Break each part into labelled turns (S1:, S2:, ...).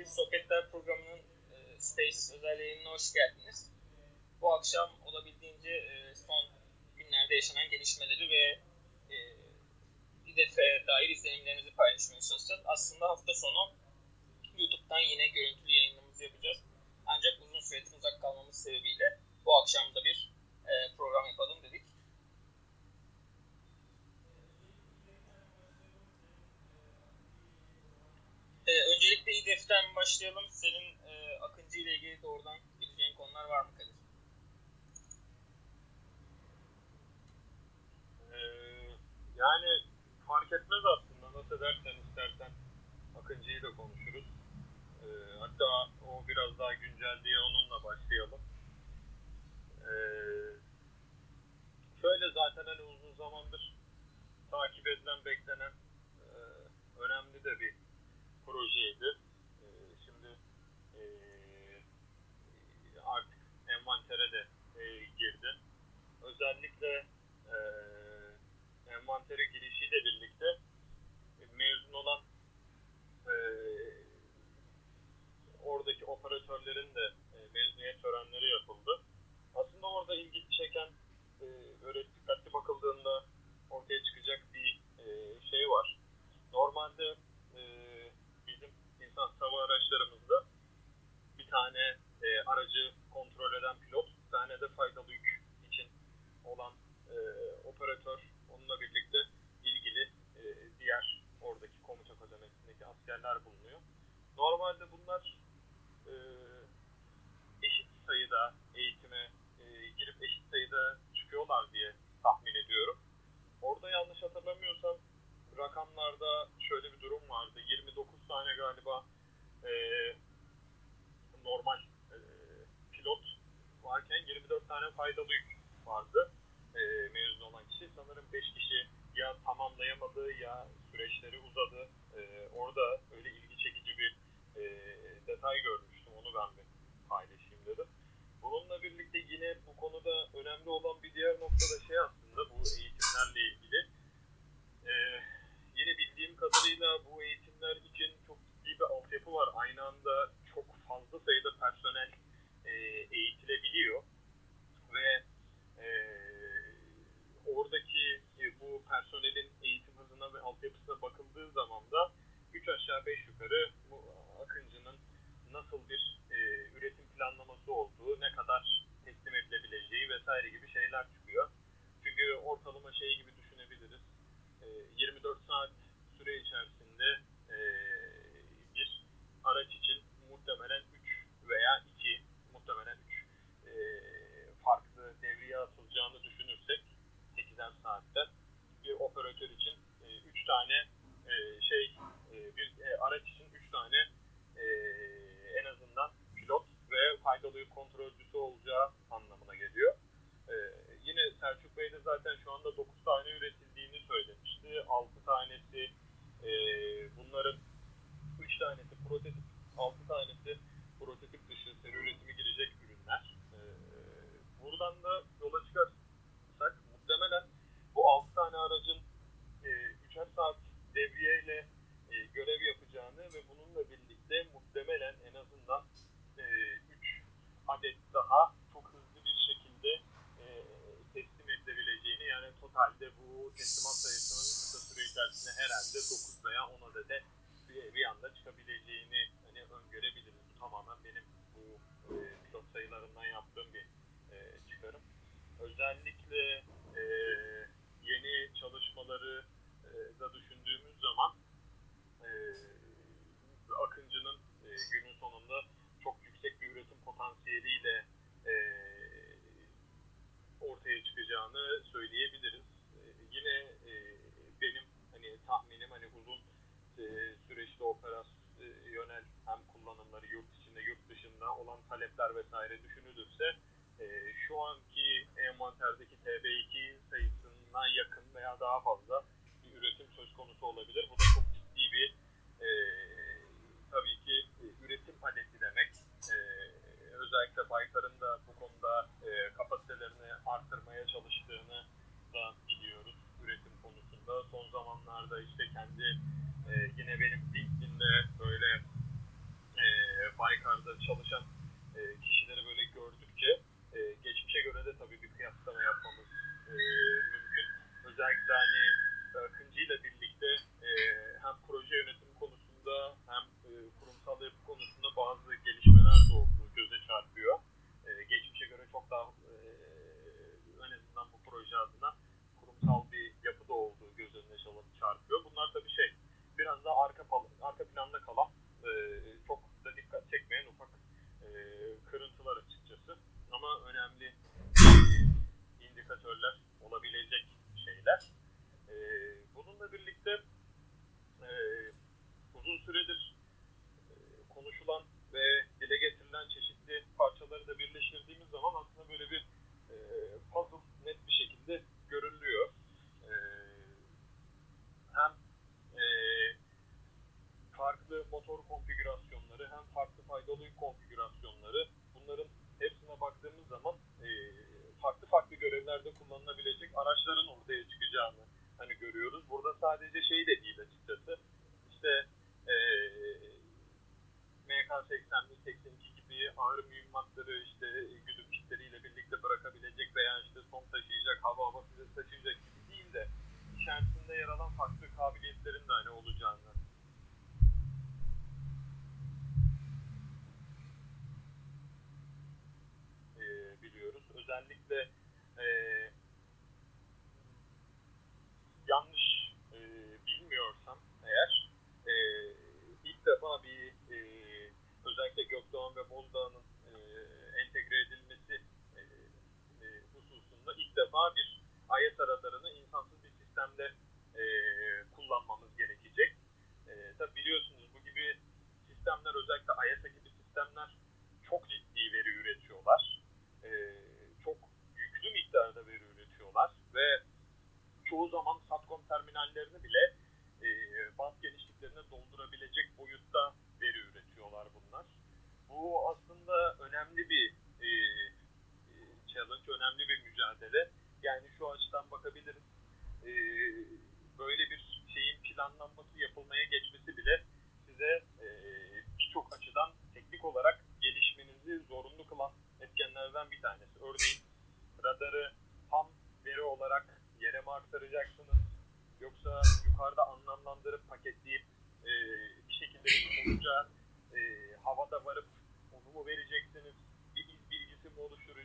S1: Türkiye Sohbetler programının e, Space özel hoş geldiniz. Bu akşam olabildiğince e, son günlerde yaşanan gelişmeleri ve e, dair izlenimlerinizi paylaşmaya çalışacağız. Aslında hafta sonu YouTube'dan yine görüntülü yayınımızı yapacağız. Ancak uzun süredir uzak kalmamız sebebiyle bu akşam da bir e, program yapalım dedik. E, öncelikle İDEF'ten başlayalım. Senin e, Akıncı ile ilgili doğrudan gireceğin konular var mı Kadir?
S2: Ee, yani fark etmez aslında. Nasıl dersen istersen Akıncı'yı da konuşuruz. Ee, hatta o biraz daha güncel diye onunla başlayalım. Ee, şöyle zaten hani uzun zamandır takip edilen, beklenen e, önemli de bir projeydi. Ee, şimdi e, artık envantere de e, girdi. Özellikle e, envantere girişiyle birlikte e, mezun olan e, oradaki operatörlerin de e, mezuniyet törenleri yapıldı. Aslında orada ilgi çeken e, böyle dikkatli bakıldığında ortaya çıkacak bir e, şey var. Normalde insan hava araçlarımızda bir tane e, aracı kontrol eden pilot, bir tane de faydalı yük için olan e, operatör, onunla birlikte ilgili e, diğer oradaki komuta kademesindeki askerler bulunuyor. Normalde bunlar e, eşit sayıda eğitime e, girip eşit sayıda çıkıyorlar diye tahmin ediyorum. Orada yanlış hatırlamıyorsam rakamlarda şöyle bir durum vardı. 29 tane galiba e, normal e, pilot varken 24 tane faydalı yük vardı e, mezun olan kişi. Sanırım 5 kişi ya tamamlayamadı ya süreçleri uzadı. E, orada öyle ilgi çekici bir e, detay görmüştüm. Onu ben bir paylaşayım dedim. Bununla birlikte yine bu konuda önemli olan bir diğer nokta da şey aslında bu eğitimlerle ilgili. E, yine bildiğim kadarıyla bu eğitimler için çok ciddi bir altyapı var. Aynı anda çok fazla sayıda personel e, eğitilebiliyor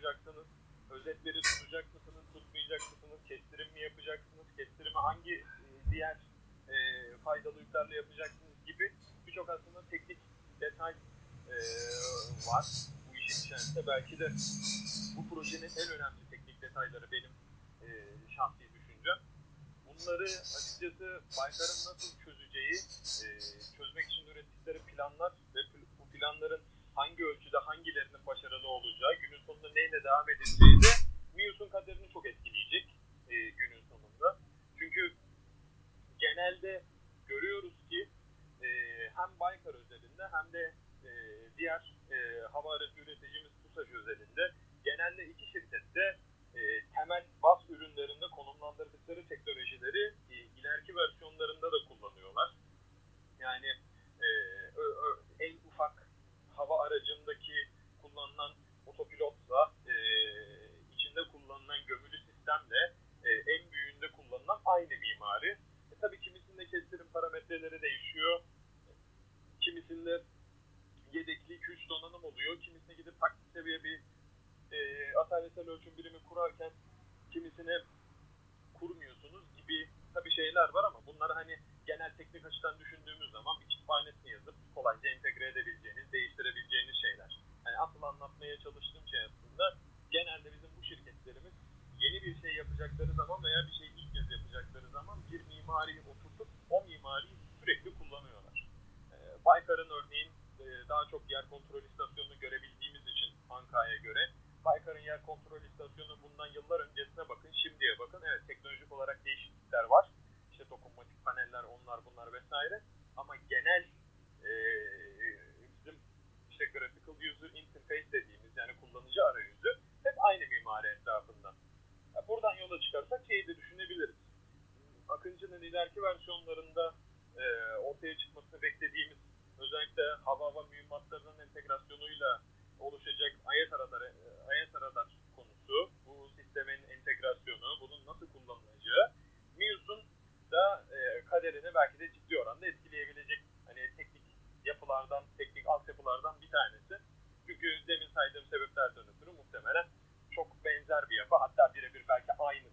S2: mi oluşturacaksınız? Özetleri tutacak mısınız, tutmayacak mısınız? Kestirim mi yapacaksınız? Kestirimi hangi e, diğer e, faydalı yüklerle yapacaksınız gibi birçok aslında teknik detay e, var bu işin içerisinde. Belki de bu projenin en önemli teknik detayları benim e, şahsi düşüncem. Bunları açıkçası Baykar'ın nasıl çözeceği, e, çözmek için ürettikleri planlar ve bu planların hangi ölçüde hangilerinin başarılı olacağı, günün sonunda neyle devam edeceği de MIUS'un kaderini çok etkileyecek e, günün sonunda. Çünkü genelde görüyoruz ki e, hem Baykar özelinde hem de e, diğer e, hava aracı üreticimiz TUSAŞ özelinde genelde iki şirkette e, temel bas ürünlerinde konumlandırdıkları teknolojileri e, ileriki versiyonlarında da kullanıyorlar. Yani e, hava aracındaki kullanılan otopilotla e, içinde kullanılan gömülü sistemle e, en büyüğünde kullanılan aynı mimari. E, tabii kimisinde kestirim parametreleri değişiyor. Kimisinde yedekli 2-3 donanım oluyor. Kimisine gidip taktik seviye bir e, ataresel ölçüm birimi kurarken kimisine kurmuyorsunuz gibi tabii şeyler var ama bunları hani genel teknik açıdan düşündüğümüz zaman bir kütüphanesini yazıp kolayca entegre edebileceğiniz, değiştirebileceğiniz şeyler. Yani asıl anlatmaya çalıştığım şey aslında genelde bizim bu şirketlerimiz yeni bir şey yapacakları zaman veya bir şey ilk kez yapacakları zaman bir mimariyi oturtup o mimariyi sürekli kullanıyorlar. E, Baykar'ın örneğin e, daha çok yer kontrol istasyonunu görebildiğimiz için Anka'ya göre Baykar'ın yer kontrol istasyonu bundan yıllar öncesine bakın, şimdiye bakın. Evet teknolojik olarak değişiklikler var. İşte dokunmatik paneller, onlar bunlar vesaire. Ama genel e, bizim işte graphical user interface dediğimiz yani kullanıcı arayüzü hep aynı mimari etrafında. Yani buradan yola çıkarsak şeyi de düşünebiliriz. Akıncı'nın ileriki versiyonlarında e, ortaya çıkmasını beklediğimiz özellikle hava hava mühimmatlarının entegrasyonuyla oluşacak IS radar, IS radar konusu, bu sistemin entegrasyonu, bunun nasıl kullanılacağı, MIUS'un da e, kaderini belki de ciddi oranda etkileyebilecek hani teknik yapılardan, teknik altyapılardan bir tanesi. Çünkü demin saydığım sebeplerden ötürü muhtemelen çok benzer bir yapı, hatta birebir belki aynısı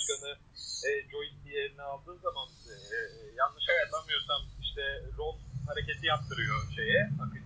S2: Başkanı e, Joint yerine aldığın zaman e, e yanlış hatırlamıyorsam işte rol hareketi yaptırıyor şeye, akıcı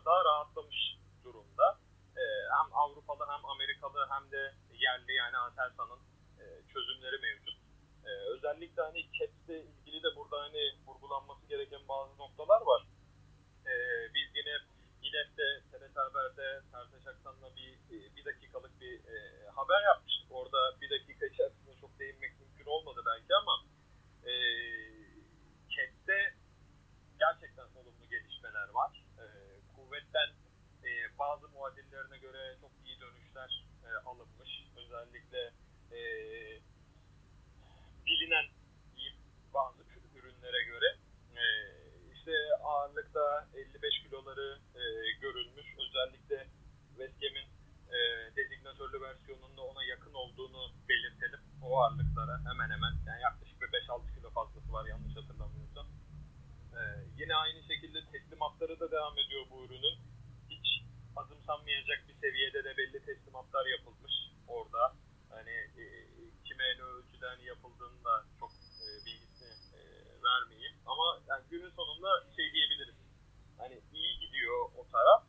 S2: biraz daha rahatlamış durumda. E, hem Avrupalı hem Amerikalı hem de yerli yani Aselsan'ın e, çözümleri mevcut. E, özellikle hani CAPS'le ilgili de burada hani vurgulanması gereken bazı noktalar var. E, biz yine İDEF'te, TRT Haber'de Sertaç Aksan'la bir, bir dakikalık bir e, haber yapmıştık. Orada bir dakika içerisinde çok değinmek mümkün olmadı belki ama e, CAPS'te gerçekten olumlu gelişmeler var. E, kuvvetten e, bazı muadillerine göre çok iyi dönüşler e, alınmış. Özellikle e, bilinen diyeyim bazı ürünlere göre e, işte ağırlıkta 55 kiloları e, görülmüş. Özellikle Westgam'in e, dezignatörlü versiyonunda ona yakın olduğunu belirtelim. O ağırlıklara hemen hemen yani yaklaşık bir 5-6 kilo fazlası var yanlış hatırlamıyorsam. E, yine aynı şekilde teslimatları da devam ediyor bu ürünün. Azımsanmayacak bir seviyede de belli teslimatlar yapılmış orada. Hani e, kime ne ölçüden yapıldığını da çok e, bilgisini e, vermeyeyim. Ama yani günün sonunda şey diyebiliriz. Hani iyi gidiyor o taraf.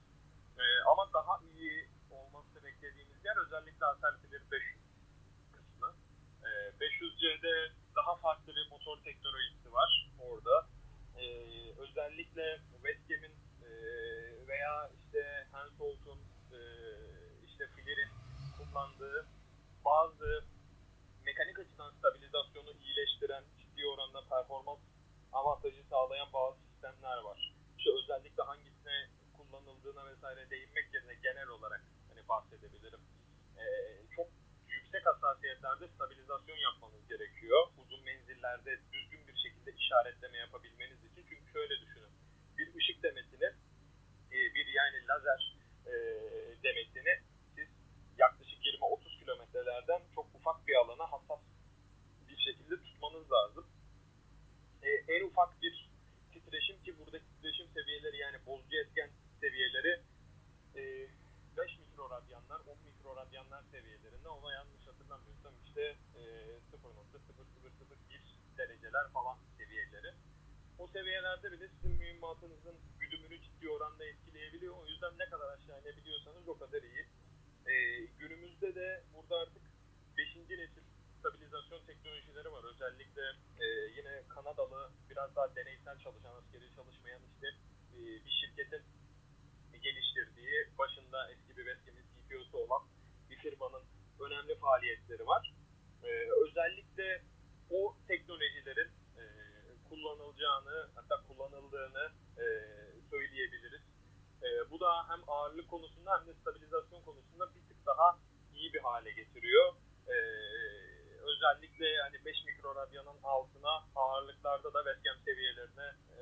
S2: E, ama daha iyi olması beklediğimiz yer özellikle alternatifleri 500 kısmı. E, 500C'de daha farklı bir motor teknolojisi var orada. E, özellikle Westgam'in e, veya işte Hensoldt'un e, işte Fleer'in kullandığı bazı mekanik açıdan stabilizasyonu iyileştiren, ciddi oranda performans avantajı sağlayan bazı sistemler var. İşte özellikle hangisine kullanıldığına vesaire değinmek yerine genel olarak hani bahsedebilirim. Ee, çok yüksek hassasiyetlerde stabilizasyon yapmanız gerekiyor. Uzun menzillerde düzgün bir şekilde işaretleme yapabilmeniz için. Çünkü şöyle düşünün. Bir ışık demetini, e, bir yani lazer e, demetini siz yaklaşık 20-30 kilometrelerden çok ufak bir alana hassas bir şekilde tutmanız lazım. E, en ufak bir titreşim ki buradaki titreşim seviyeleri yani bozucu etken seviyeleri e, 5 mikroradyanlar, 10 mikroradyanlar seviyelerinde ona yanlış hatırlamıyorsam işte e, 0.0001 dereceler falan seviyeleri. O seviyelerde bile sizin mühimmatınızın güdümünü ciddi oranda etkileyebiliyor. O yüzden ne kadar aşağı inebiliyorsanız o kadar iyi. E, günümüzde de burada artık 5. nesil stabilizasyon teknolojileri var. Özellikle e, yine Kanadalı biraz daha deneysel çalışan, askeri çalışmayan işte e, bir şirketin geliştirdiği, başında eski bir Westgam'in CPO'su olan bir firmanın önemli faaliyetleri var. E, özellikle o teknolojilerin kullanılacağını, hatta kullanıldığını e, söyleyebiliriz. E, bu da hem ağırlık konusunda hem de stabilizasyon konusunda bir tık daha iyi bir hale getiriyor. E, özellikle hani 5 mikroradyanın altına ağırlıklarda da Westgam seviyelerine e,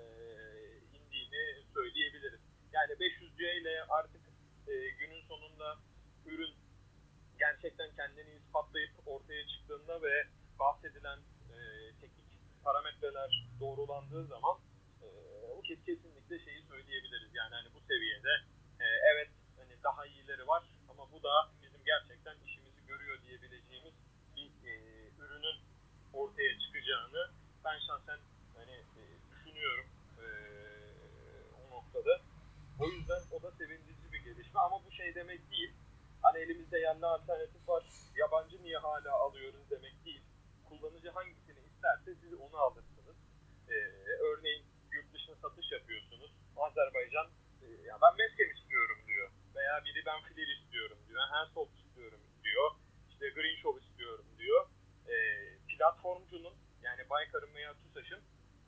S2: indiğini söyleyebiliriz. Yani 500C ile artık e, günün sonunda gerçekten kendini ispatlayıp ortaya çıktığında ve bahsedilen parametreler doğrulandığı zaman e, kesinlikle şeyi söyleyebiliriz. Yani hani bu seviyede e, evet hani daha iyileri var ama bu da bizim gerçekten işimizi görüyor diyebileceğimiz bir e, ürünün ortaya çıkacağını ben şahsen hani e, düşünüyorum e, o noktada. O yüzden o da sevindirici bir gelişme ama bu şey demek değil. Hani elimizde yerli alternatif var. Yabancı niye hala alıyoruz demek değil. Kullanıcı hangisini isterse siz onu alırsınız. Ee, örneğin yurt dışına satış yapıyorsunuz. Azerbaycan e, ya ben Meskem istiyorum diyor. Veya biri ben Flir istiyorum diyor. Handsoft istiyorum diyor. İşte Green Show istiyorum diyor. E, platformcunun yani Baykar'ın veya TUSAŞ'ın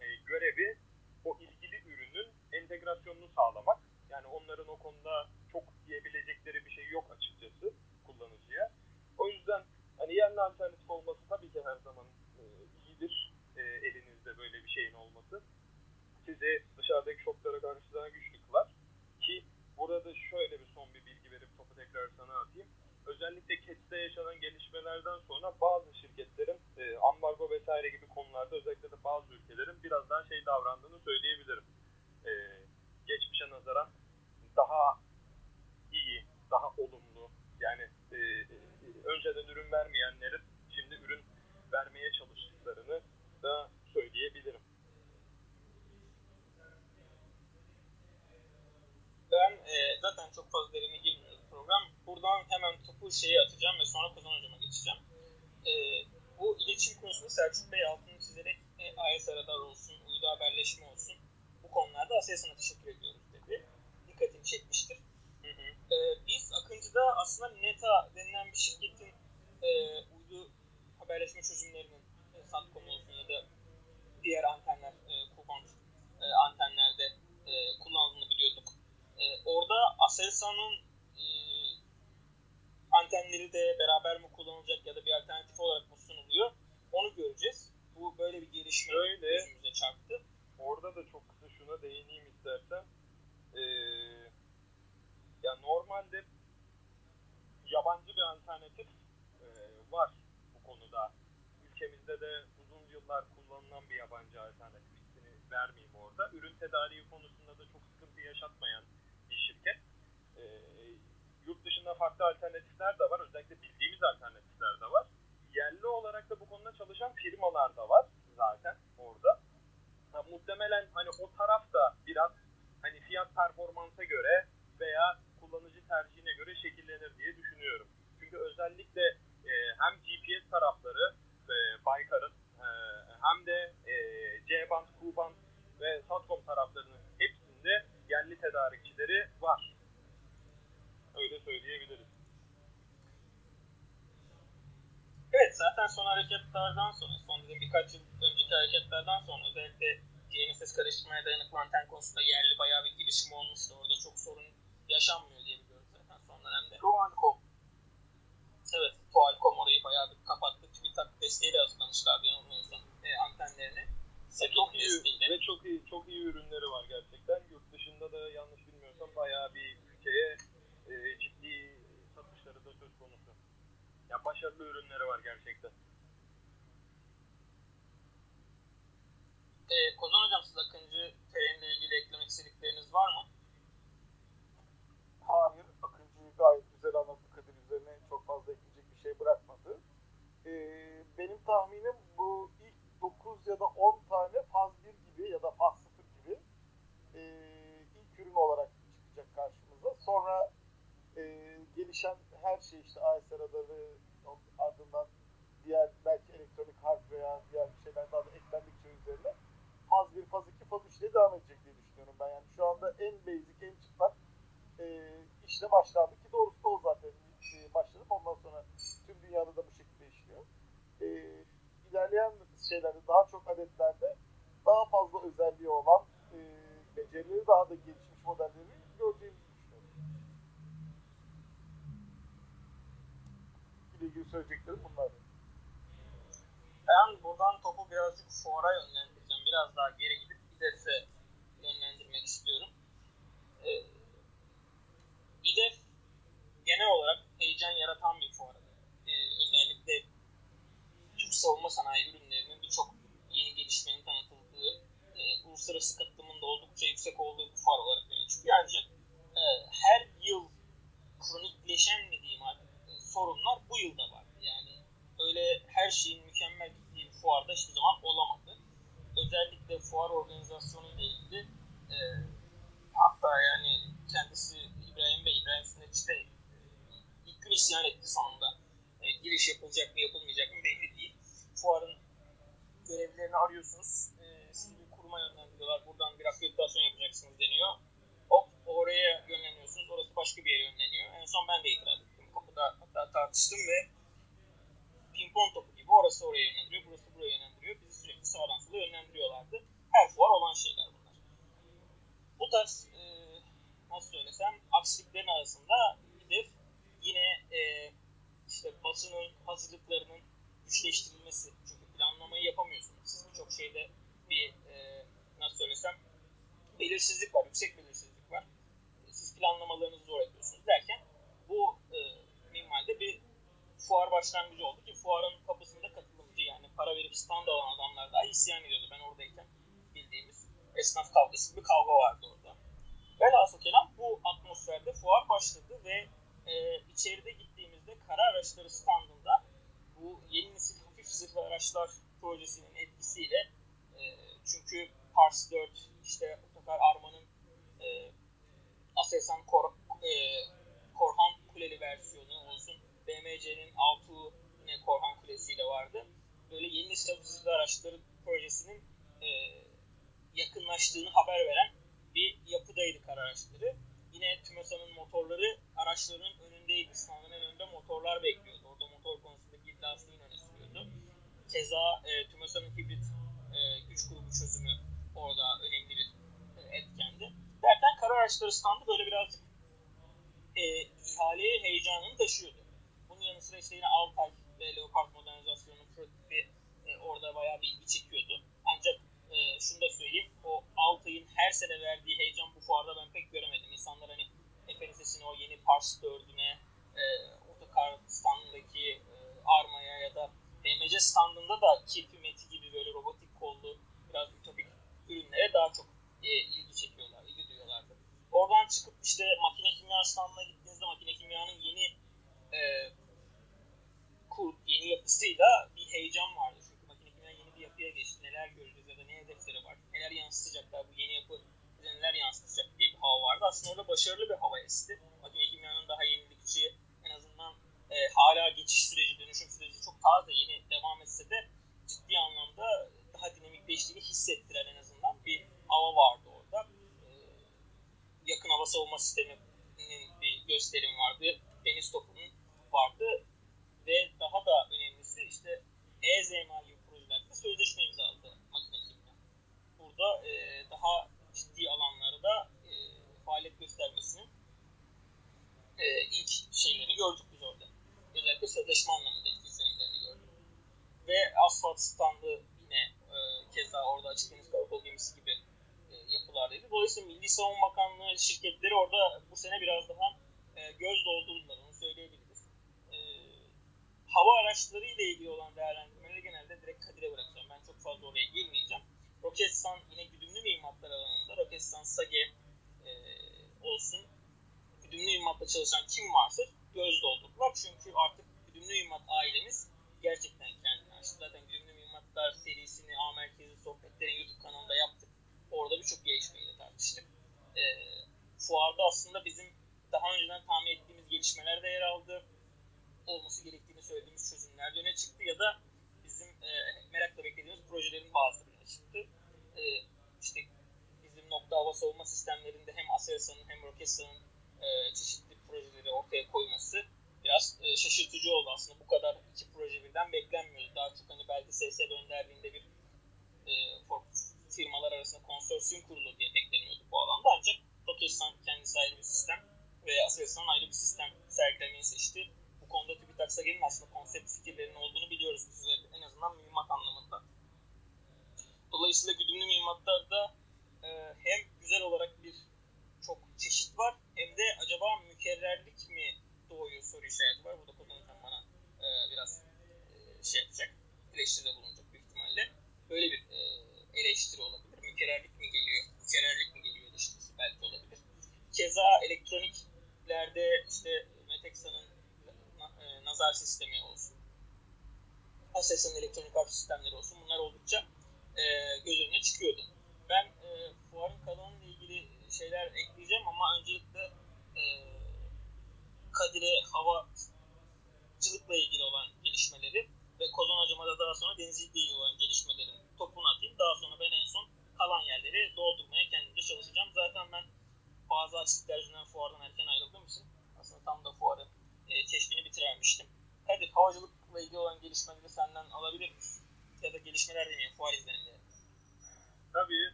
S2: e, görevi o ilgili ürünün entegrasyonunu sağlamak. Yani onların o konuda çok diyebilecekleri bir şey yok açıkçası kullanıcıya. O yüzden hani yerli alternatif olması tabii ki her zaman e, iyidir e, elinizde böyle bir şeyin olması. Sizi dışarıdaki şoklara karşı daha güçlü kılar. Ki burada şöyle bir son bir bilgi verip topu tekrar sana atayım. Özellikle CAT'te yaşanan gelişmelerden sonra bazı şirketlerin e, ambargo vesaire gibi konularda özellikle de bazı ülkelerin biraz daha şey davrandığını söyleyebilirim. E, geçmişe nazaran daha iyi, daha olumlu yani e, e, önceden ürün vermeyenlerin şimdi ürün vermeye çalıştıklarını da söyleyebilirim.
S1: Ben e, zaten çok fazla derine girmiyoruz program. Buradan hemen topu şeye atacağım ve sonra Kozan Hocam'a geçeceğim. E, bu iletişim konusunda Selçuk Bey altını çizerek e, AES radar olsun, uydu haberleşme olsun bu konularda Aselsan'a teşekkür ediyoruz dedi. Dikkatini çekmiştir.
S2: Hı hı.
S1: E, biz Akıncı'da aslında Neta denilen bir şirketin e, uydu haberleşme çözümlerinin e, Satcom olsun ya da diğer antenler, e, Kupon e, antenlerde e, kullanıldığını biliyorduk. E, orada Aselsan'ın e, antenleri de beraber mi kullanılacak ya da bir alternatif olarak mı sunuluyor onu göreceğiz. Bu böyle bir gelişme
S2: Şöyle.
S1: gözümüze çarptı.
S2: Orada da çok kısa şuna değineyim istersen. Ee, ya normalde yabancı bir alternatif e, var bu konuda. Ülkemizde de uzun yıllar kullanılan bir yabancı alternatif ismini vermeyeyim orada. Ürün tedariği konusunda da çok sıkıntı yaşatmayan bir şirket. Ee, yurt dışında farklı alternatifler de var. Özellikle bildiğimiz alternatifler de var. Yerli olarak da bu konuda çalışan firmalar da var zaten orada. Ha, muhtemelen hani o taraf da biraz hani fiyat performansa göre veya kullanıcı tercihine göre şekillenir diye düşünüyorum. Çünkü özellikle e, hem GPS tarafları e, Baykar'ın e, hem de e, C-Band, Q-Band ve Satcom taraflarının hepsinde yerli tedarikçileri var. Öyle söyleyebiliriz.
S1: Evet zaten son hareketlerden sonra, son dediğim birkaç yıl önceki hareketlerden sonra özellikle GNSS karıştırmaya dayanıklı anten konusunda yerli bayağı bir girişim olmuştu. Orada çok sorun yaşanmıyor diye biliyoruz zaten son dönemde.
S2: Tualcom.
S1: Evet, Tualcom orayı bayağı bir kapattı. TÜBİTAK desteğiyle hazırlamışlardı yanılmıyorsam e, antenlerini.
S2: Ve çok iyi
S1: desteğiyle.
S2: ve çok iyi çok iyi ürünleri var gerçekten. Yurt dışında da yanlış bilmiyorsam bayağı bir ülkeye e, ciddi satışları da söz konusu. Ya başarılı ürünleri var gerçekten.
S1: E, Kozan Hocam siz Akıncı TR'nin ile ilgili eklemek istedikleriniz var mı?
S3: Hayır, Akıncı'yı gayet güzel anlattı Kadir üzerine çok fazla ekleyecek bir şey bırakmadı. Ee, benim tahminim bu ilk 9 ya da 10 tane faz 1 gibi ya da faz 0 gibi e, ilk ürün olarak çıkacak karşımıza. Sonra e, gelişen her şey işte AES radarı ardından diğer belki elektronik harp veya diğer şeyler daha da eklendikçe üzerine faz 1, faz 2, faz 3 diye devam edecek diye düşünüyorum ben. Yani şu anda en basic, en çıplak e, işle başlandı ki doğrusu da o zaten e, başladı. Ondan sonra tüm dünyada da bu. E, ilerleyen şeylerde daha çok adetlerde daha fazla özelliği olan e, becerileri daha da gelişmiş modelleri göreceğimizi düşünüyorum. ile ilgili söyleyeceklerim bunlar.
S1: Ben buradan topu birazcık fuara yönlendireceğim. Biraz daha geri gidip İDEF'e yönlendirmek istiyorum. Ee, İDEF genel olarak heyecan yaratan bir fuar savunma sanayi ürünlerinin birçok yeni gelişmenin tanıtıldığı, e, uluslararası katılımın da oldukça yüksek olduğu bir far olarak yani çıkıyor. Ancak e, her yıl kronikleşen mi diyeyim artık e, sorunlar bu yılda var. Yani öyle her şeyin mükemmel gittiği bir fuarda hiçbir zaman olamadı. Özellikle fuar organizasyonu ile ilgili e, hatta yani kendisi İbrahim Bey, İbrahim Sünnetçi de e, ilk gün isyan etti sonunda. E, giriş yapılacak mı yapılmayacak mı belli değil. Fuarın görevlerini arıyorsunuz. E, sizi bir kuruma yönlendiriyorlar. Buradan bir akreditasyon yapacaksınız deniyor. Hop oraya yönleniyorsunuz. Orası başka bir yere yönleniyor. En son ben de itiraz ettim. Kapıda hatta tartıştım ve pimpon topu gibi orası oraya yönlendiriyor, burası buraya yönlendiriyor. Bizi sürekli sağdan sola yönlendiriyorlardı. Her fuar olan şeyler bunlar. Bu tarz e, nasıl söylesem aksiliklerin arasında de yine e, işte basının hazırlıklarının güçleştirilmesi. Planlamayı yapamıyorsunuz. Birçok şeyde bir e, nasıl söylesem belirsizlik var, yüksek belirsizlik var. Siz planlamalarınızı zor yapıyorsunuz derken bu e, minvalde bir fuar başlangıcı oldu ki fuarın kapısında katılımcı yani para verip stand alan adamlar daha isyan ediyordu. Ben oradayken bildiğimiz esnaf kavgası bir kavga vardı orada. Velhasıl kelam bu atmosferde fuar başladı ve e, içeride gittiğimizde kara araçları standında bu yeni nesil zırhlı araçlar projesinin etkisiyle e, çünkü Pars 4 işte Otokar Arma'nın e, Aselsan Kor, e, Korhan Kuleli versiyonu olsun BMC'nin Altuğ yine Korhan Kulesi ile vardı. Böyle yeni nesil araçların projesinin e, yakınlaştığını haber veren bir yapıdaydı kara araçları. Yine TÜMESA'nın motorları araçlarının önündeydi. Standın en önünde motorlar bekliyordu. Orada motor konusundaki iddiasını öne sürüyordu. Keza e, TÜMESA'nın hibrit e, güç grubu çözümü orada önemli bir e, etkendi. Derken kara araçları standı böyle birazcık e, ihaleye heyecanını taşıyordu. Bunun yanı sıra işte yine Altay ve Leopard modernizasyonu prototipi e, orada bayağı bir ilgi çekiyordu. Ancak e, şunu da söyleyeyim, o Altay'ın her sene verdiği heyecan bu fuarda ben pek göremedim. İnsanlar hani FNSS'in o yeni Pars 4'üne, e, Otokar standındaki e, Arma'ya ya da BMC standında da kirpi meti gibi böyle robotik kollu biraz ütopik ürünlere daha çok e, ilgi çekiyorlar, ilgi duyuyorlardı. Oradan çıkıp işte makine kimya standına gittiğinizde makine kimyanın yeni e, kur, yeni yapısıyla bir heyecan vardı. Çünkü makine kimya yeni bir yapıya geçti. Neler göreceğiz ya da ne hedefleri var, neler yansıtacaklar, bu yeni yapı bize neler yansıtacak diye bir hava vardı. Aslında orada başarılı bir hava esti. Makine kimyanın daha yenilikçi, en azından e, hala geçiş süreci, dönüşüm süreci taze, yeni devam etse de ciddi anlamda daha dinamikleştiğini hissettiren en azından bir hava vardı orada. E, yakın hava savunma sisteminin bir gösterim vardı. Deniz topunun vardı. Ve daha da önemlisi işte EZMA gibi projelerde sözleşme imzaladı makine kimya. Burada e, daha ciddi alanlarda e, faaliyet göstermesinin e, ilk şeyleri gördük biz orada. Özellikle sözleşme anlamında. Ve asfalt standı yine e, keza orada açık deniz karakol gemisi gibi e, yapılardaydı. Dolayısıyla Milli Savunma Bakanlığı şirketleri orada bu sene biraz daha e, göz doldurdular. Onu söyleyebiliriz. E, hava araçları ile ilgili olan değerlendirmeleri genelde direkt Kadir'e bırakacağım. Ben çok fazla oraya girmeyeceğim. Roketsan yine güdümlü mühimmatlar alanında. Roketsan, SAGE e, olsun. Güdümlü mühimmatla çalışan kim varsa göz doldurdular. Çünkü artık güdümlü mühimmat ailemiz gerçekten. Zaten güdümlü mühimmatlar serisini A Merkezi Sohbetler'in YouTube kanalında yaptık. Orada birçok gelişmeyi de tartıştık. E, fuarda aslında bizim daha önceden tahmin ettiğimiz gelişmeler de yer aldı. Olması gerektiğini söylediğimiz çözümler de öne çıktı ya da bizim e, merakla beklediğimiz projelerin bazıları öne çıktı. E, işte bizim nokta hava savunma sistemlerinde hem Aselsan'ın hem Roketsan'ın e, çeşitli projeleri ortaya koyması biraz e, şaşırtıcı oldu aslında. Bu kadar iki proje birden beklenmiyordu. Daha çok hani belki SSB önderliğinde bir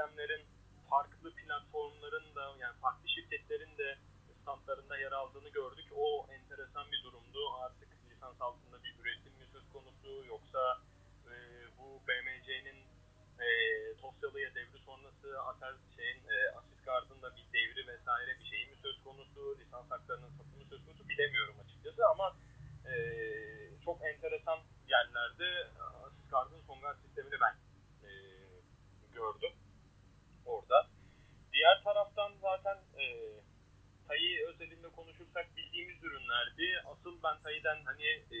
S2: sistemlerin farklı platformların da yani farklı şirketlerin de standlarında yer aldığını gördük. O enteresan bir durumdu. Artık lisans altında bir üretim mi söz konusu yoksa e, bu BMC'nin e, Tosyalı'ya devri sonrası Atel şeyin e, Asisguard'ın da bir devri vesaire bir şeyi mi söz konusu, lisans haklarının satımı söz konusu bilemiyorum açıkçası ama e, çok enteresan yerlerde Asisguard'ın Songar sistemini ben e, gördüm orada. Diğer taraftan zaten e, Tayi özelinde konuşursak bildiğimiz ürünlerdi. Asıl ben Tayi'den hani e,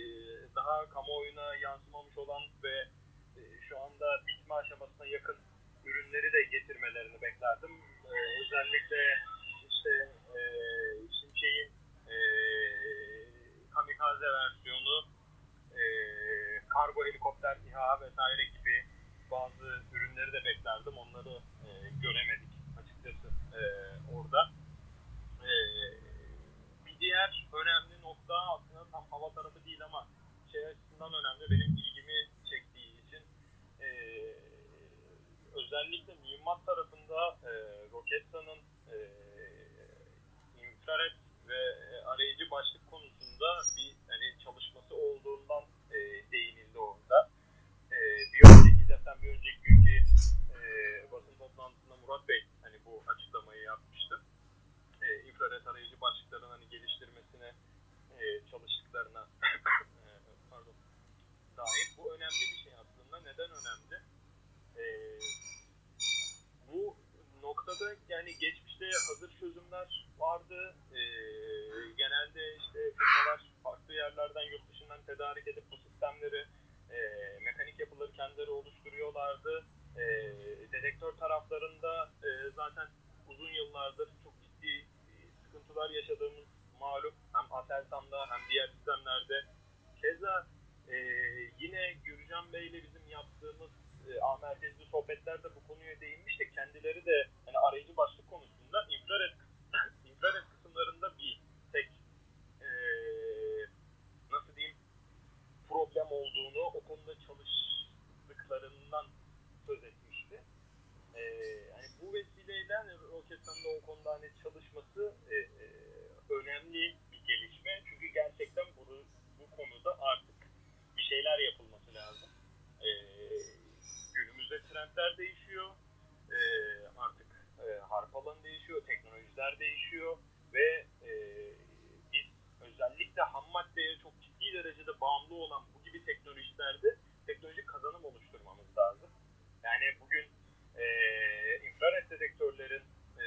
S2: daha kamuoyuna yansımamış olan ve e, şu anda bitme aşamasına yakın ürünleri de getirmelerini beklerdim. E, özellikle işte e, Şimşek'in e, kamikaze versiyonu, e, kargo helikopter İHA vesaire gibi bazı ürünleri de beklerdim. Onları göremedik açıkçası e, orada. E, bir diğer önemli nokta aslında tam hava tarafı değil ama şey açısından önemli benim ilgimi çektiği için e, özellikle mühimmat tarafında e, Roketsan'ın e, infrared ve e, arayıcı başlık konusunda bir hani çalışması olduğundan e, değinildi orada. E, bir önceki zaten bir önceki günkü e, toplantısında Murat Bey hani bu açıklamayı yapmıştı. E, infrared arayıcı başlıkların hani geliştirmesine e, çalıştıklarına e, pardon dair bu önemli bir şey aslında. Neden önemli? E, bu noktada yani geçmişte hazır çözümler vardı. E, genelde işte firmalar farklı yerlerden yurt dışından tedarik edip bu sistemleri e, mekanik yapıları kendileri oluşturuyorlardı. E, dedektör taraflarında e, zaten uzun yıllardır çok ciddi e, sıkıntılar yaşadığımız malum hem Aselsan'da hem diğer sistemlerde. Keza e, yine Gürcan Bey ile bizim yaptığımız e, A merkezli sohbetlerde bu konuya değinmiştik. Kendileri de hani arayıcı başlık konusunda infrared, infrared kısımlarında bir tek e, nasıl diyeyim problem olduğunu o konuda çalıştıklarından söz etmişti. E, hani bu vesileyle hani Roketsan'da o konuda hani çalışması e, e, önemli bir gelişme. Çünkü gerçekten bu, bu konuda artık bir şeyler yapılması lazım. E, günümüzde trendler değişiyor. E, artık e, harp alanı değişiyor, teknolojiler değişiyor ve e, biz özellikle ham maddeye çok ciddi derecede bağımlı olan bu gibi teknolojilerde teknolojik kazanım oluşturmamız lazım. Yani bugün e, fluoresent dedektörlerin e,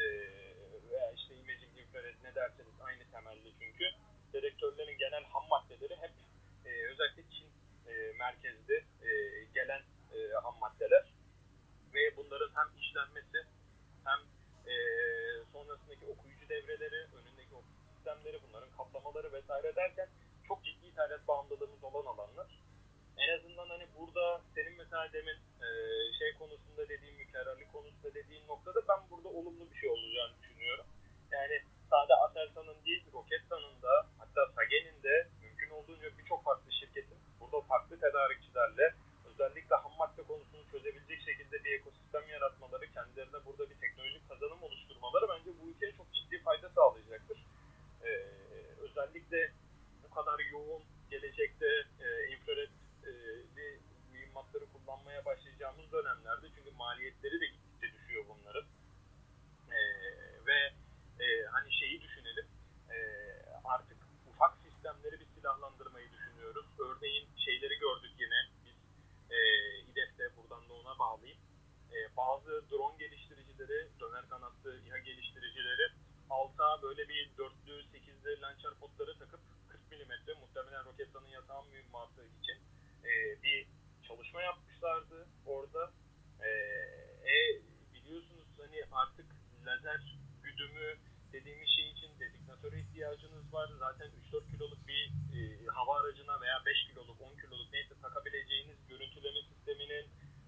S2: veya işte imaging infrared ne derseniz aynı temelli çünkü dedektörlerin genel ham maddeleri hep e, özellikle Çin e, merkezli e, gelen e, ham maddeler ve bunların hem işlenmesi hem e, sonrasındaki okuyucu devreleri, önündeki okuyucu sistemleri, bunların kaplamaları vesaire derken çok ciddi internet bağımlılığımız olan alanlar. En azından hani burada senin mesela demin e, şey konusunda dediğin mükerrerlik konusunda dediğin noktada ben burada olumlu bir şey olacağını düşünüyorum. Yani sadece Aselsan'ın değil Roketsan'ın da hatta Sagen'in de mümkün olduğunca birçok farklı şirketin burada farklı tedarikçilerle özellikle ham madde konusunu çözebilecek şekilde bir ekosistem yaratmaları, kendilerine burada bir teknolojik kazanım oluşturmaları bence bu ülkeye çok ciddi fayda sağlayacaktır. Ee, özellikle bu kadar yoğun gelecekte e, infrared mühimmatları kullanmaya başlayacağımız dönemlerde çünkü maliyetleri de gittikçe düşüyor bunların. E, ve e, hani şeyi düşünelim e, artık ufak sistemleri bir silahlandırmayı düşünüyoruz. Örneğin şeyleri gördük yine biz e, İDEF'te buradan da ona bağlayayım. E, bazı drone geliştiricileri, döner kanatlı İHA geliştiricileri alta böyle bir dörtlü, sekizli launcher potları takıp 40 mm muhtemelen Roketsan'ın yatağın mühimmatı için e, bir çalışma yapmışlardı orada. E, e, biliyorsunuz hani artık lazer güdümü dediğimiz şey için designatöre ihtiyacınız var. Zaten 3-4 kiloluk bir e, hava aracına veya 5 kiloluk, 10 kiloluk neyse takabileceğiniz görüntüleme sisteminin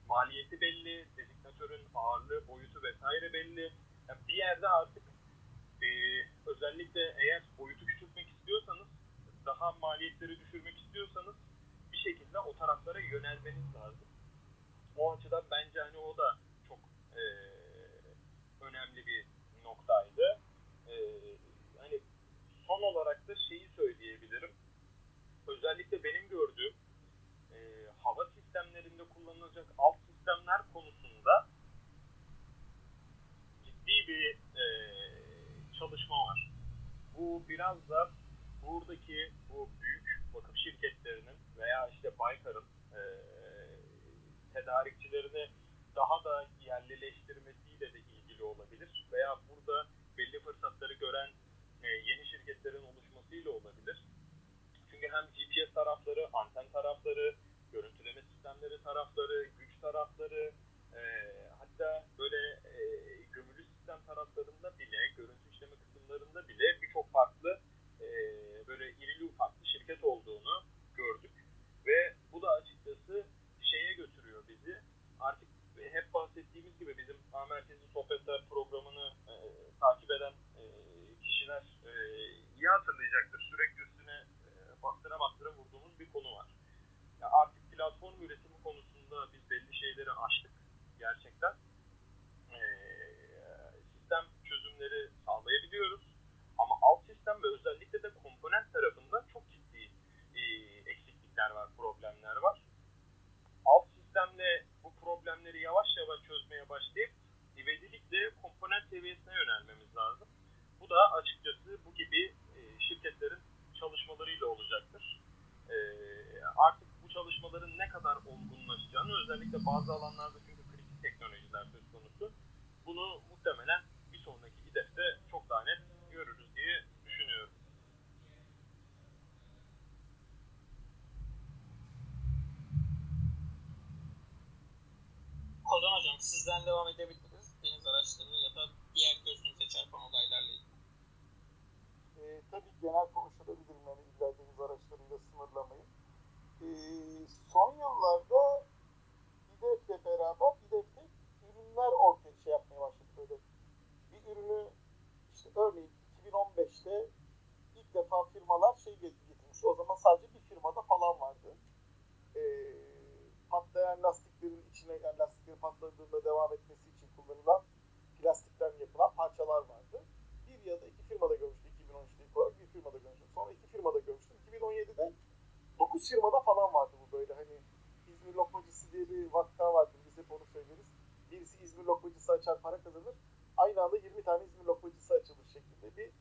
S2: maliyeti belli, dezignatörün ağırlığı, boyutu vesaire belli. Yani bir yerde artık e, özellikle eğer boyutu küçültmek istiyorsanız, daha maliyetleri düşürmek istiyorsanız şekilde o taraflara yönelmeniz lazım. O açıdan bence hani o da çok e, önemli bir noktaydı. E, hani son olarak da şeyi söyleyebilirim. Özellikle benim gördüğüm e, hava sistemlerinde kullanılacak alt sistemler konusunda ciddi bir e, çalışma var. Bu biraz da buradaki bu büyük vakıf şirketlerinin veya işte Baykar'ın e, tedarikçilerini daha da yerlileştirmesiyle de ilgili olabilir. Veya burada belli fırsatları gören e, yeni şirketlerin oluşmasıyla olabilir. Çünkü hem GPS tarafları, anten tarafları, görüntüleme sistemleri tarafları, güç tarafları, e, hatta böyle e, gömülü sistem taraflarında bile, görüntü işleme kısımlarında bile birçok farklı e, böyle irili ufaklı şirket olduğunu gördük. Ve bu da açıkçası şeye götürüyor bizi. Artık hep bahsettiğimiz gibi bizim A Merkezi Sohbetler programını e, takip eden e, kişiler e, iyi hatırlayacaktır. Sürekli üstüne e, bastıra bastıra vurduğumuz bir konu var. Ya artık platform üretimi konusunda biz belli şeyleri aştık gerçekten. E, sistem çözümleri sağlayabiliyoruz. Ama alt sistem ve özellikle de komponent tarafında çok ciddi e, eksiklikler var, problemler var. Alt sistemle bu problemleri yavaş yavaş çözmeye başlayıp ivedilikle komponent seviyesine yönelmemiz lazım. Bu da açıkçası bu gibi e, şirketlerin çalışmalarıyla olacaktır. E, artık bu çalışmaların ne kadar olgunlaşacağını özellikle bazı alanlarda çünkü kritik teknolojiler söz konusu. Bunu muhtemelen bir sonraki İDEF'te çok daha net görürüz diye düşünüyorum.
S1: Kozan Hocam sizden devam edebiliriz. Deniz araçları ya da diğer gözünüze çarpan olaylarla ilgili.
S3: E, tabii genel konuşulabilir yani illa deniz araçlarıyla sınırlamayın. E, son yıllarda İDEF'le beraber İDEF'te ürünler ortaya şey yapmaya başladı böyle. Bir ürünü işte örneğin 2015'te ilk defa firmalar şey getirmiş. O zaman sadece bir firmada falan vardı. E, patlayan lastiklerin içine yani lastiklerin patladığında devam etmesi için kullanılan plastikten yapılan parçalar vardı. Bir ya da iki firmada görmüştüm 2013'te ilk olarak bir firmada görmüştüm. Sonra iki firmada görmüştüm. 2017'de 9 firmada falan vardı bu böyle hani İzmir lokmacısı diye bir vakka vardır. Biz hep onu söyleriz. Birisi İzmir lokmacısı açar para kazanır. Aynı anda 20 tane İzmir lokmacısı açılır şeklinde bir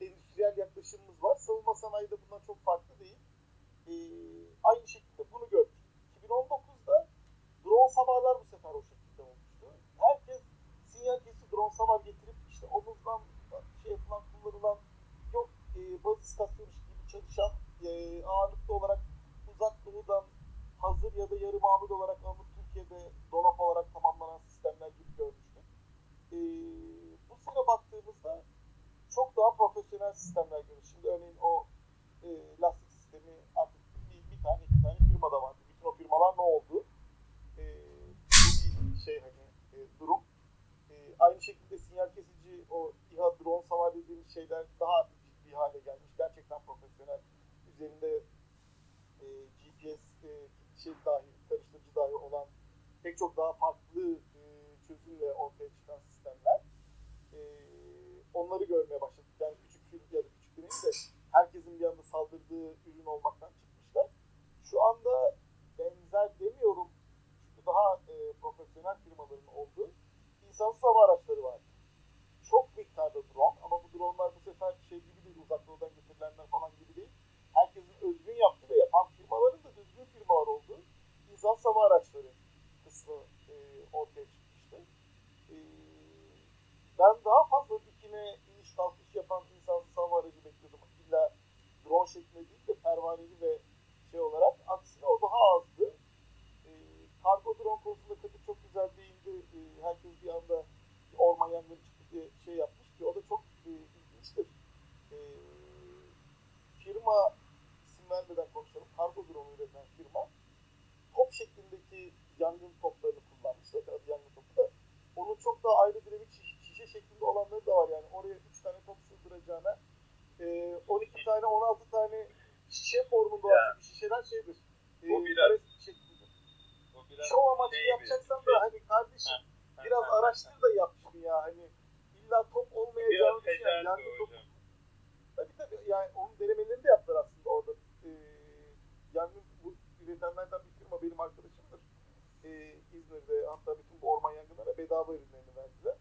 S3: endüstriyel yaklaşımımız var. Savunma sanayide bundan çok farklı değil. Ee, aynı şekilde bunu gördük. 2019'da drone savarlar bu sefer o şekilde olmuştu. Herkes sinyal kesici drone savar getirip işte omuzdan şey yapılan kullanılan yok e, baz istasyonu gibi çalışan e, ağırlıklı olarak uzak doğudan hazır ya da yarı mamul olarak alınıp Türkiye'de dolap olarak tamamlanan sistemler gibi görmüştük. E, bu sene baktığımızda çok daha profesyonel sistemler görüyoruz. Şimdi örneğin o e, lastik sistemi artık bir, bir tane iki tane firmada vardı. Bütün o firmalar ne oldu? Şey hani e, durum. E, aynı şekilde sinyal kesici o İHA drone savar dediğimiz şeyler daha ciddi hale gelmiş. Gerçekten profesyonel. Üzerinde e, GPS e, şey dahi, karıştırıcı dahi olan pek çok daha farklı e, çözümle ortaya çıkan sistemler. E, onları görmeye başladık. Yani küçük film ya da küçük değil de herkesin bir anda saldırdığı ürün olmaktan çıkmışlar. Şu anda benzer demiyorum daha e, profesyonel firmaların olduğu insansız hava araçları var. Çok miktarda drone ama bu dronelar bu sefer şey gibi değil, uzak doğudan getirilenler falan gibi değil. Herkesin özgün yaptığı ve yapan firmaların da düzgün firmalar olduğu insansız hava araçları kısmı e, ortaya çıkmıştı. E, ben daha fazla dikine iniş kalkış yapan insansız hava aracı bekliyordum. İlla drone şeklinde değil de pervaneli ve şey olarak. Aksine o daha azdı. Kargo drone konusunda Kadir çok güzel değindi. E, herkes bir anda orman yangını çıktı diye şey yapmış ki o da çok e, ilginçtir. E, firma isim vermeden konuşalım. Kargo drone üreten firma top şeklindeki yangın toplarını kullanmış. Zaten yangın topu da. Onun çok daha ayrı dinamik şiş- şişe şeklinde olanları da var yani. Oraya 3 tane top sığdıracağına e, 12 tane 16 tane şişe formunda olan şişeler şeydir. E,
S2: O biraz-
S3: kare şeklinde.
S2: O biraz
S3: Şov amaçlı
S2: şey
S3: yapacaksan da hani kardeşim
S2: Ha,
S3: biraz
S2: ha, ha,
S3: araştır da yap şunu ya hani illa top olmayacağını düşün.
S2: fecaat
S3: Yani top, tabii tabii yani onun denemelerini de yaptılar aslında orada. Ee, yangın bu üretenlerden bir firma benim arkadaşımdır. Ee, İzmir'de hatta bütün bu orman yangınlarına bedava ürünlerini verdiler.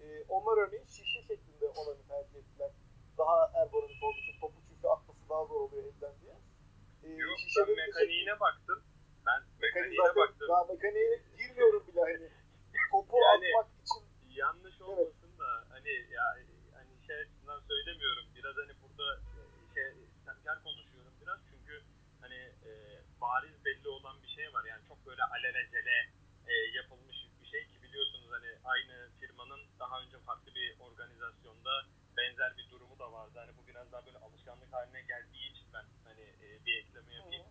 S3: Ee, onlar örneğin şişe şeklinde olanı tercih ettiler. Daha ergonomik olduğu için topu çünkü atması daha zor oluyor elden diye. Ee,
S2: Yok ben mekaniğine baktım.
S3: Mekanik zaten daha mekaniğe girmiyorum bile hani. Topu
S2: Yani-
S3: atmak için.
S2: yanlış olmasın da hani ya hani şey açısından söylemiyorum. Biraz hani burada e, şey temker konuşuyorum biraz. Çünkü hani e, bariz belli olan bir şey var. Yani çok böyle alelacele e, yapılmış bir şey ki biliyorsunuz hani aynı firmanın daha önce farklı bir organizasyonda benzer bir durumu da vardı. Hani bu biraz daha böyle alışkanlık haline geldiği için ben hani e, bir ekleme yapayım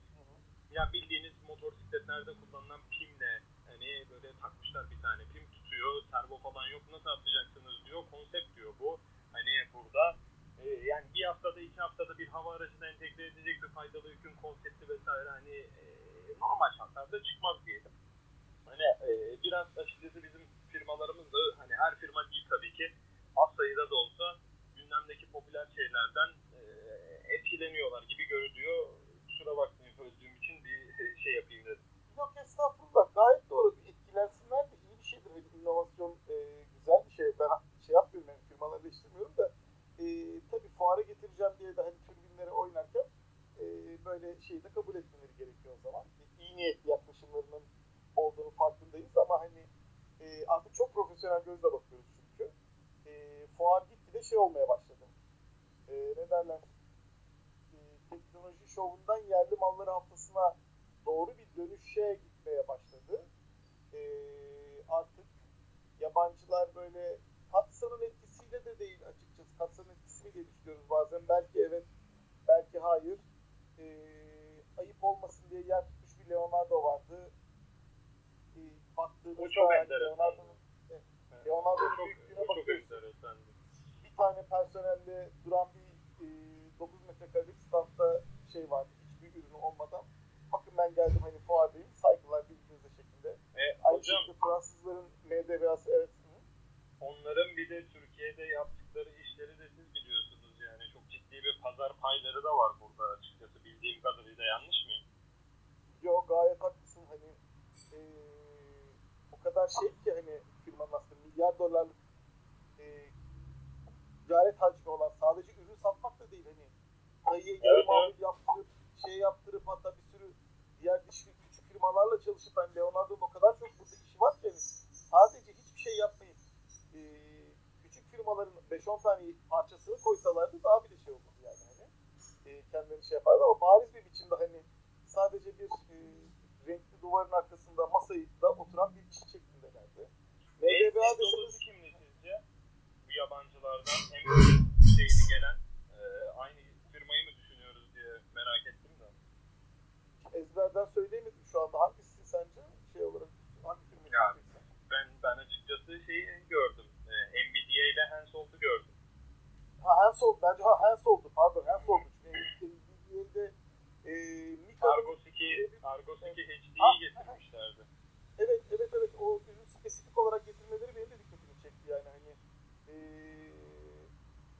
S2: ya bildiğiniz motosikletlerde kullanılan pimle hani böyle takmışlar bir tane pim tutuyor servo falan yok nasıl atacaksınız diyor konsept diyor bu hani burada e, yani bir haftada iki haftada bir hava aracına entegre edecek bir faydalı yükün konsepti vesaire hani e, normal şartlarda çıkmaz diyelim. Hani e, biraz açıkçası bizim firmalarımız da hani her firma değil tabii ki az sayıda da olsa gündemdeki popüler şeylerden e, etkileniyorlar gibi görünüyor. Kusura bakmayın böldüğüm için bir e, şey yapayım dedim.
S3: Yok estağfurullah gayet doğru. Etkilensinler de iyi bir şeydir. Hani inovasyon e, güzel bir şey. Ben şey yapmıyorum yani firmaları eleştirmiyorum da e, tabii fuara getireceğim diye de hani türbinlere oynarken e, böyle şeyi de kabul etmeleri gerekiyor o zaman. E, iyi niyetli yaklaşımlarının olduğunu farkındayız ama hani e, artık çok profesyonel gözle bakıyoruz çünkü. E, fuar gitgide şey olmaya başladı. E, ne derler? E, teknoloji şovundan yerli malları haftasına doğru bir dönüşe gitmeye başladı. Ee, artık yabancılar böyle Katsa'nın etkisiyle de değil açıkçası. Katsa'nın etkisini diye düşünüyoruz bazen. Belki evet, belki hayır. Ee, ayıp olmasın diye yer tutmuş bir Leonardo vardı. Ee, baktığımızda
S2: O çok.
S3: Leonardo'nun evet, Leonardo'nun büyüklüğüne bakıyorsun
S2: enteresan.
S3: bir tane personelle duran bir e, 9 metrekarelik standta şey vardı. Hiçbir ürünü olmadan. Ben geldim hani fuardayım. Saygılar birbirinize şeklinde.
S2: E,
S3: Aynı
S2: hocam
S3: şekilde Fransızların MDVA'sı evet. Hı.
S2: onların bir de Türkiye'de yaptıkları işleri de siz biliyorsunuz yani çok ciddi bir pazar payları da var burada açıkçası bildiğim kadarıyla yanlış mıyım?
S3: Yo gayet haklısın hani e, o kadar şey ki hani firmanın aslında milyar dolarlık e, ticaret hacmi olan sadece ürün satmak da değil hani ayıya
S2: Evet,
S3: yarım
S2: evet.
S3: yaptırıp şey yaptırıp hatta bir diğer dış küçük firmalarla çalışıp hani Leonardo'nun o kadar çok burada işi var ki hani sadece hiçbir şey yapmayıp e, küçük firmaların 5-10 tane parçasını koysalardı daha bir de şey olurdu yani hani e, kendileri şey yapardı ama bariz bir biçimde hani sadece bir e, renkli duvarın arkasında masayı da oturan bir kişi şeklindelerdi. Deseniz
S2: dolusu kimdi sizce? Bu yabancılardan en şeyli gelen e, aynı firmayı mı düşünüyoruz diye
S3: ben söyleyemedim şu anda. Hangisi sence şey olarak hangi filmi
S2: ya, ben, ben açıkçası şeyi gördüm. Ee, Nvidia ile Hansold'u gördüm.
S3: Ha Hansold bence ha Hansold'u pardon Hansold'u. Çünkü Nvidia'de e,
S2: Argos 2, Argos 2 HD'yi getirmişlerdi.
S3: Evet evet evet o ürün spesifik olarak getirmeleri benim de dikkatimi çekti yani hani e,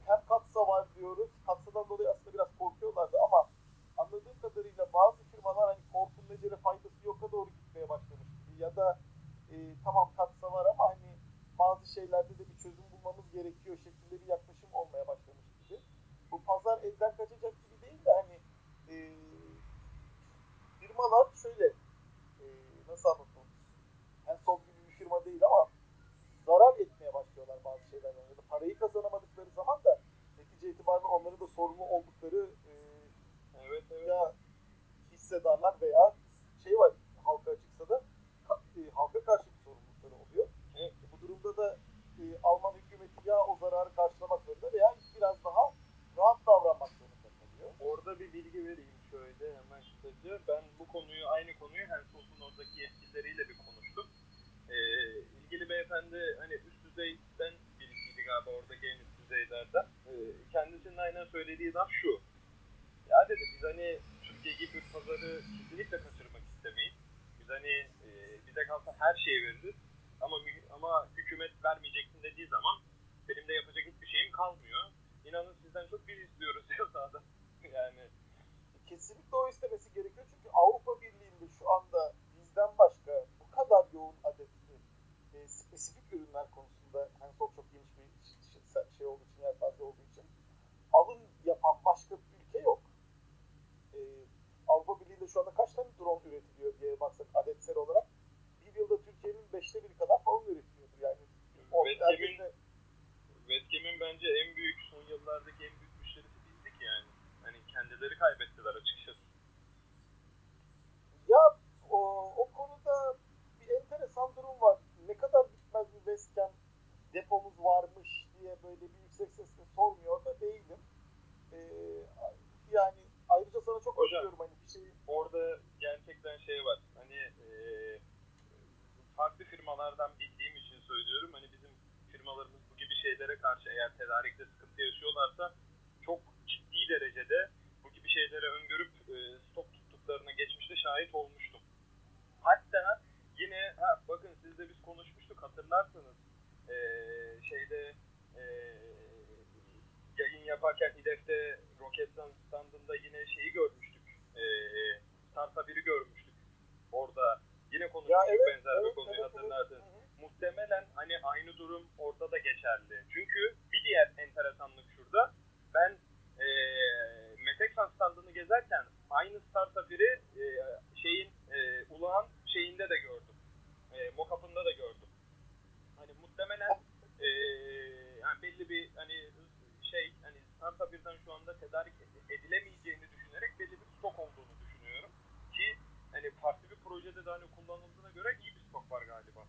S3: hem katsa var diyoruz. Katsadan dolayı aslında biraz korkuyorlardı ama anladığım kadarıyla bazı firmalar hani korkun necere faydası yoka doğru gitmeye başlamış gibi ya da e, tamam katsa var ama hani bazı şeylerde de bir çözüm bulmamız gerekiyor şeklinde bir yaklaşım olmaya başlamış gibi. Bu pazar elden kaçacak gibi değil de hani e, firmalar şöyle e, nasıl anlatayım en son gibi bir firma değil ama zarar etmeye başlıyorlar bazı şeylerden ya da parayı kazanamadıkları zaman da netice itibariyle onların da sorumlu oldukları e,
S2: evet, evet.
S3: ya hissedarlar veya şey var halka açıksa da e, halka karşı bir sorumlulukları oluyor.
S2: Evet.
S3: E, bu durumda da e, Alman hükümeti ya o zararı karşılamak zorunda veya biraz daha rahat davranmak zorunda kalıyor.
S2: Orada bir bilgi vereyim şöyle hemen kısaca. Ben bu konuyu, aynı konuyu Hensolt'un oradaki yetkilileriyle bir konuştum. Ee, ilgili beyefendi hani üst düzeyden birisiydi galiba oradaki en üst düzeylerden. Ee, kendisinin aynen söylediği laf şu. Ya dedi biz hani Gibi bir pazarı kesinlikle kaçırmak istemeyiz. Biz hani e, bize kalsa her şeyi veririz. Ama ama hükümet vermeyeceksin dediği zaman benim de yapacak hiçbir şeyim kalmıyor. İnanın sizden çok bir istiyoruz diyor sahada. yani
S3: kesinlikle o istemesi gerekiyor çünkü Avrupa Birliği'nde şu anda bizden başka bu kadar yoğun adetli e, spesifik ürünler konusunda hani çok çok geniş bir şey olduğu için yelpaze olduğu için alım yapan başka bir ülke yok. E, Avrupa Birliği'nde şu anda kaç tane drone üretiliyor diye baksak adetsel olarak bir yılda Türkiye'nin beşte biri kadar falan üretiliyordur yani.
S2: Webcam'in Webcam'in bence en büyük son yıllardaki en büyük müşterisi bizdik yani. Hani kendileri kaybettiler açıkçası.
S3: Ya o, o konuda bir enteresan durum var. Ne kadar bitmez bir webcam depomuz varmış diye böyle bir yüksek sesle sormuyor da değilim. Ee, yani ayrıca sana çok
S2: Hocam,
S3: hani bir şey.
S2: Orada gerçekten şey var. Hani e, farklı firmalardan bildiğim için söylüyorum. Hani bizim firmalarımız bu gibi şeylere karşı eğer tedarikte sıkıntı yaşıyorlarsa çok ciddi derecede bu gibi şeylere öngörüp e, stok tuttuklarına geçmişte şahit olmuştum. Hatta yine ha, bakın sizle biz konuşmuştuk hatırlarsanız e, şeyde e, yayın yaparken İDEF'te Roketsan standında yine şeyi görmüştük. E, Startabir'i görmüştük. Orada yine konuşmuştuk
S3: ya evet,
S2: benzer
S3: evet,
S2: bir konuyu
S3: evet,
S2: hatırlarsınız.
S3: Evet.
S2: Muhtemelen hani aynı durum orada da geçerli. Çünkü bir diğer enteresanlık şurada. Ben e, Meteksan standını gezerken aynı Startabir'i e, şeyin e, Ulağan şeyinde de gördüm. E, Mockup'ında da gördüm. Hani muhtemelen e, yani belli bir hani şey hani Startabir'den şu anda tedarik edilemeyeceğini düşünerek belli bir stok olduğunu düşünüyorum. Ki hani farklı bir projede de hani kullanıldığına göre iyi bir stok var galiba.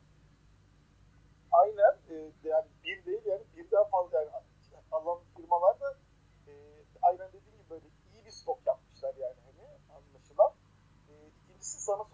S3: Aynen e, yani bir değil yani birden fazla yani alan firmalar da e, aynen dediğim gibi böyle iyi bir stok yapmışlar yani hani anlaşılan. E,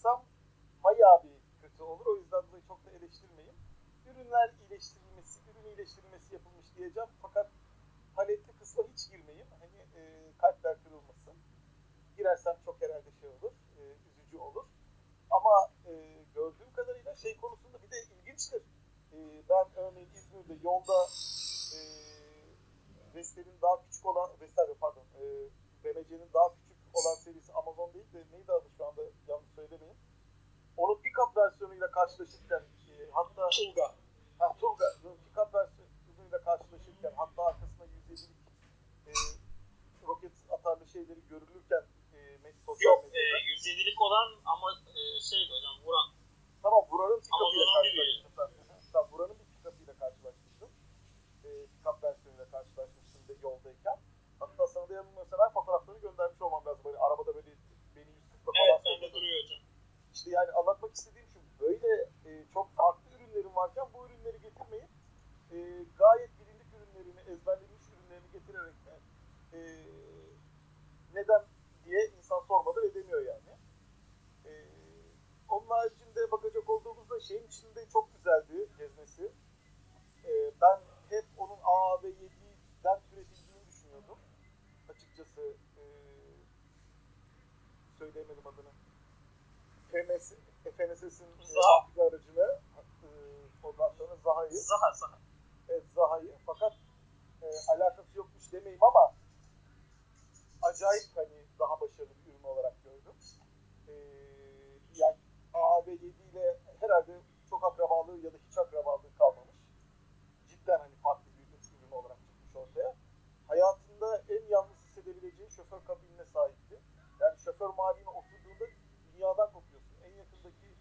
S2: só şeyin
S3: içinde çok güzeldi gezmesi. E, ben hep onun A ve 7'den türetildiğini düşünüyordum. Açıkçası e, söyleyemedim adını. FMS, FNSS'in
S1: Zaha.
S3: aracını e, ondan sonra Zaha'yı
S1: Zaha Zaha.
S3: evet, Zaha'yı fakat e, alakası yokmuş demeyeyim ama acayip hani daha başarılı bir ürün olarak gördüm. E, yani A ve 7 ile herhalde çok akrabalığı ya da hiç akrabalığı kalmamış. Cidden hani farklı bir ürün olarak çıkmış ortaya. Hayatında en yalnız hissedebileceği şoför kabinine sahipti. Yani şoför mahalline oturduğunda dünyadan kopuyorsun. En yakındaki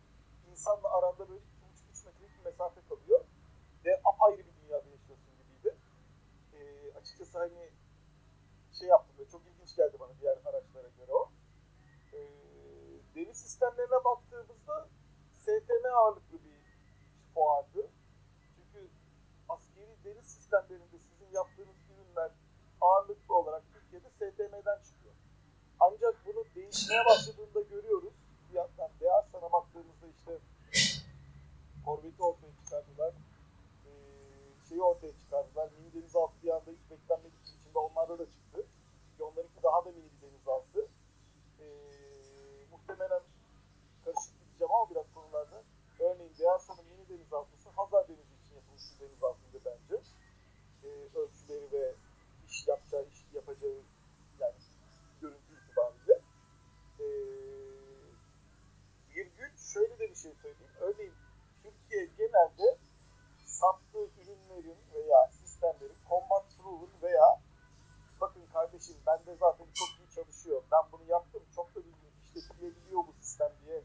S3: insanla aranda böyle 2,5-3 metrelik bir mesafe kalıyor. Ve apayrı bir dünyada yaşıyorsun gibiydi. Ee, açıkçası hani şey yaptım böyle çok ilginç geldi bana diğer araçlara göre o. Ee, deniz sistemlerine baktığımızda STM ağırlıklı bir fuardı. Çünkü askeri deniz sistemlerinde sizin yaptığınız ürünler ağırlıklı olarak Türkiye'de STM'den çıkıyor. Ancak bunu değişmeye başladığında görüyoruz. Bir yandan Deasan'a baktığımızda işte Corvette'i ortaya çıkardılar. Ee, şeyi ortaya çıkardılar. Mini denizaltı bir anda hiç beklenmedik bir biçimde onlarda da çıktı. Ki onlarınki daha da mini bir denizaltı. Ee, muhtemelen karışık gideceğim ama biraz. Örneğin Deasan'ın mini denizaltısı Hazar Denizi için yapılmış bir denizaltıydı bence. Ee, ölçüleri ve iş yapacağı, iş yapacağı yani görüntü itibariyle. Ee, virgül şöyle de bir şey söyleyeyim. Örneğin Türkiye genelde sattığı ürünlerin veya sistemlerin combat proven veya bakın kardeşim bende zaten çok iyi çalışıyor. Ben bunu yaptım. Çok da düzgün işletilebiliyor bu sistem diye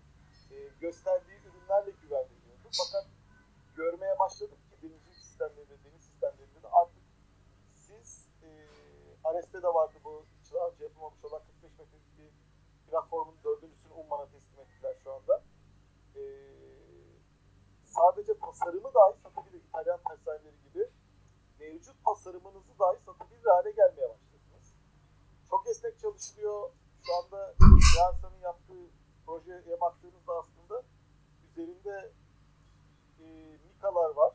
S3: e, gösterdiği ürünlerle güven veriyordu. Fakat görmeye başladık ki denizcilik sistemlerinde, deniz sistemlerinde de artık siz e, Ares'te de vardı bu daha önce yapılmamış olan 45 metrelik bir platformun dördüncüsünü Umman'a teslim ettiler şu anda. E, sadece tasarımı dahi satabilir İtalyan tersaneleri gibi mevcut tasarımınızı dahi satabilir hale gelmeye başladınız. Çok esnek çalışılıyor. şu anda Yansa'nın yaptığı projeye baktığınızda aslında üzerinde e, Mikalar var.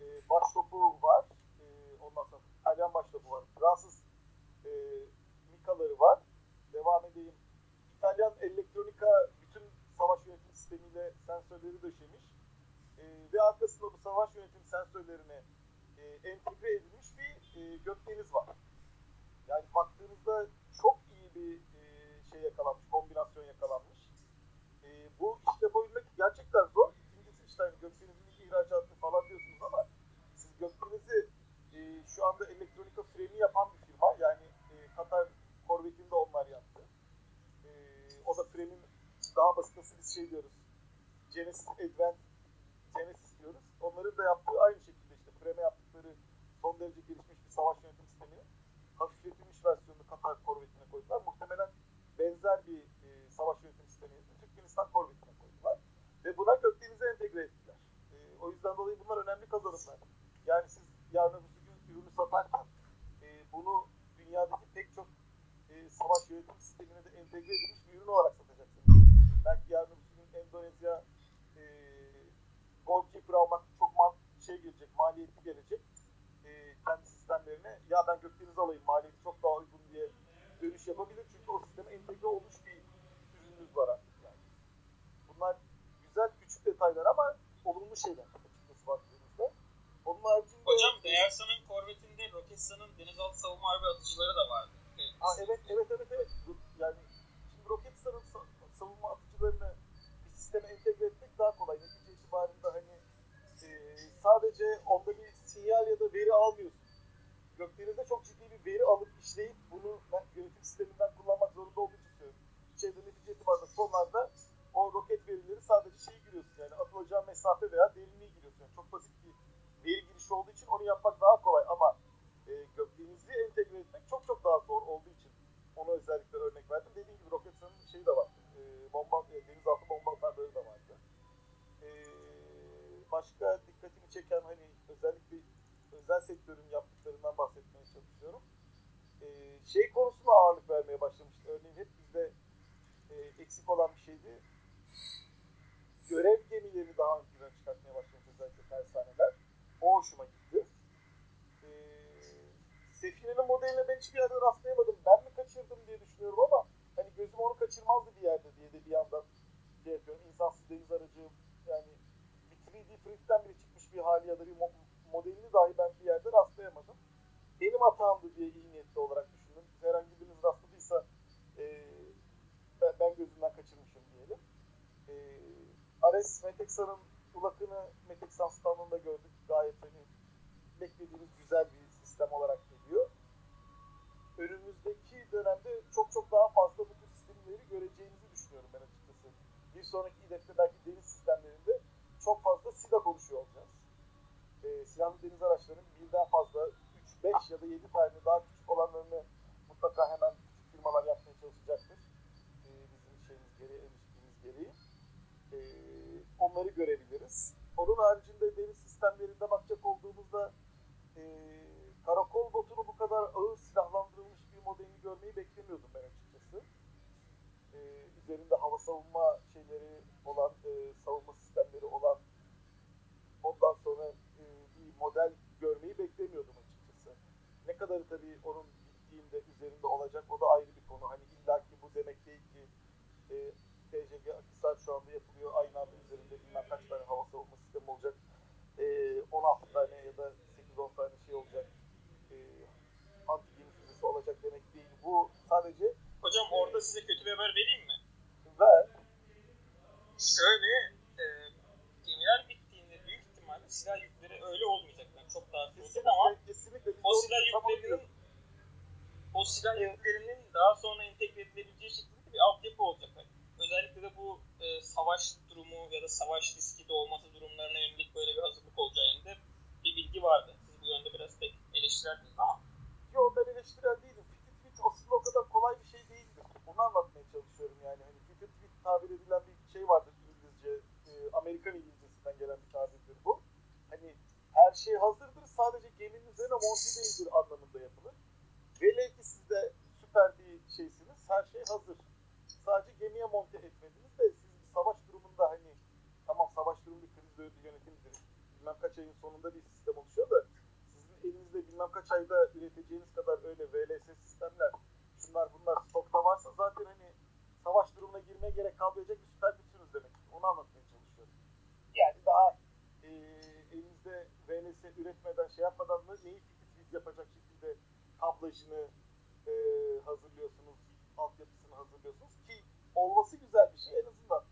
S3: E, baş topu var. E, ondan sonra İtalyan baş topu var. Fransız e, Mikaları var. Devam edeyim. İtalyan elektronika bütün savaş yönetim sistemiyle sensörleri döşemiş. E, ve arkasında bu savaş yönetim sensörlerine e, entegre edilmiş bir e, gökdeniz var. Yani baktığınızda çok iyi bir şey yakalanmış, kombinasyon yakalanmış. E, bu iş yapabilmek gerçekten zor. İkincisi işte hani gökdenizin ihracatı falan diyorsunuz ama siz gökdenizi e, şu anda elektronika freni yapan bir firma. Yani e, Katar Corvette'ini de onlar yaptı. E, o da frenin daha basit nasıl biz şey diyoruz. Genesis Advent Genesis diyoruz. Onların da yaptığı aynı şekilde işte frene yaptıkları son derece gelişmiş bir savaş yönetim sistemini hafifletilmiş versiyonunu Katar Corvette'ine koydular. Muhtemelen benzer bir e, savaş yönetim sistemini Türkmenistan Corvette'ine koydular. Ve buna Gökdeniz'e entegre ettiler. E, o yüzden dolayı bunlar önemli kazanımlar. Yani siz yarın öbür gün ürünü satarken e, bunu dünyadaki pek çok e, savaş yönetim sistemine de entegre edilmiş bir ürün olarak satacaksınız. Belki yarın öbür gün Endonezya e, Goalkeeper almak çok man şey gelecek, maliyetli gelecek e, kendi sistemlerine ya ben Gökdeniz alayım maliyeti çok daha uygun diye dönüş yapabilir. Çünkü o sisteme entegre olmuş bir ürününüz var artık yani. Bunlar güzel küçük detaylar ama olumlu şeyler açıkçası baktığınızda. Onun haricinde...
S1: Hocam Deyarsa'nın korvetinde Roketsan'ın denizaltı savunma harbi atıcıları da vardı. Evet.
S3: Aa, evet evet evet evet. Yani şimdi Roketsan'ın savunma atıcılarını bir sisteme entegre etmek daha kolay. Netice itibarında hani e, sadece onda bir sinyal ya da veri almıyorsun. Gökdeniz'de çok ciddi bir veri alıp işleyip bunu yönetim sisteminden kullanmak zorunda olduğu için söylüyorum. İçeride netice itibarında sonlarda o roket verileri sadece şeyi giriyorsun yani atılacağı mesafe veya derinliği giriyorsun. Yani çok basit bir veri girişi olduğu için onu yapmak daha kolay ama e, Gökdeniz'i entegre etmek çok çok daha zor olduğu için ona özellikle örnek verdim. Dediğim gibi Roketsan'ın şeyi de var. E, bomba, e, denizaltı bomba atarları da vardı. E, başka dikkatimi çeken hani özellikle özel sektörün yaptıklarından bahsetmeye çalışıyorum. E, şey konusuna ağırlık vermeye başlamıştı. Örneğin hep bizde e, eksik olan bir şeydi. Görev gemilerini daha ön plana çıkartmaya başlamış özellikle tersaneler. O hoşuma gitti. E, Sefine'nin modeline ben hiçbir yerde rastlayamadım. Ben mi kaçırdım diye düşünüyorum ama hani gözüm onu kaçırmazdı bir yerde diye de bir yandan şey yapıyorum. İnsansız deniz aracı yani bir 3D print'ten bile çıkmış bir hali ya da bir modelini dahi ben bir yerde rastlayamadım. Benim hatamdı diye iyi niyetli olarak düşündüm. Herhangi biriniz rastladıysa e, ben, ben gözümden kaçırmışım diyelim. E, Ares Metexan'ın ulakını Metexan standında gördük. Gayet hani beklediğimiz güzel bir sistem olarak geliyor. Önümüzdeki dönemde çok çok daha fazla bu tür sistemleri göreceğimizi düşünüyorum ben açıkçası. Bir sonraki hedefte belki deniz sistemlerinde çok fazla SIDA konuşuyor olacağız. E, silahlı deniz araçlarının birden fazla 3, 5 ya da 7 tane daha küçük olanlarını mutlaka hemen küçük firmalar yapmaya çalışacaktır. E, bizim şeyimiz gereği, endüstrimiz gereği. E, onları görebiliriz. Onun haricinde deniz sistemlerinde bakacak olduğumuzda e, karakol botunu bu kadar ağır silahlandırılmış bir modelini görmeyi beklemiyordum ben açıkçası. E, üzerinde hava savunma şeyleri olan, e, savunma sistemleri olan ondan sonra model görmeyi beklemiyordum açıkçası. Ne kadarı tabii onun gittiğinde üzerinde olacak o da ayrı bir konu. Hani illaki bu demek değil ki e, TCG Akhisar şu anda yapılıyor. Aynı anda üzerinde bilmem kaç tane hava savunma sistemi olacak. E, 16 tane ya da 8-10 tane şey olacak. E, anti gemi füzesi olacak demek değil. Bu sadece
S1: Hocam orada size kötü bir haber vereyim mi?
S3: ve
S1: Şöyle e, gemiler bittiğinde büyük ihtimalle silah yükleri öyle olmayacak. Çok daha sordum ama
S3: kesinlikle,
S1: o silah yüklerinin o silah yüklerinin daha sonra entegre edilebileceği şekilde bir altyapı olacak. Yani özellikle de bu e, savaş durumu ya da savaş riski de olması durumlarına yönelik böyle bir hazırlık olacağı yönünde bir bilgi vardı. Siz bu yönde biraz pek eleştirerdiniz ama
S3: Yo ben eleştirel değilim. Fitted fit aslında o kadar kolay bir şey değildir. Onu anlatmaya çalışıyorum yani. Hani fitted fit tabir edilen bir şey vardır İngilizce. e, Amerikan İngilizcesinden gelen bir. Hani her şey hazırdır. Sadece geminin üzerine monte değildir anlamında yapılır. Velev ki siz de süper bir şeysiniz. Her şey hazır. Sadece gemiye monte etmediniz de siz bir savaş durumunda hani tamam savaş durumu bir kriz yönetimidir. Bilmem kaç ayın sonunda bir sistem oluşuyor da sizin elinizde bilmem kaç ayda üreteceğiniz kadar öyle VLS sistemler şunlar bunlar stokta varsa zaten hani savaş durumuna girmeye gerek kalmayacak bir süper güçsünüz demek. Onu anlatmaya çalışıyorum. Yani daha VLS üretmeden şey yapmadan da neyi fit yapacak şekilde kablajını e, hazırlıyorsunuz, altyapısını hazırlıyorsunuz ki olması güzel bir şey en azından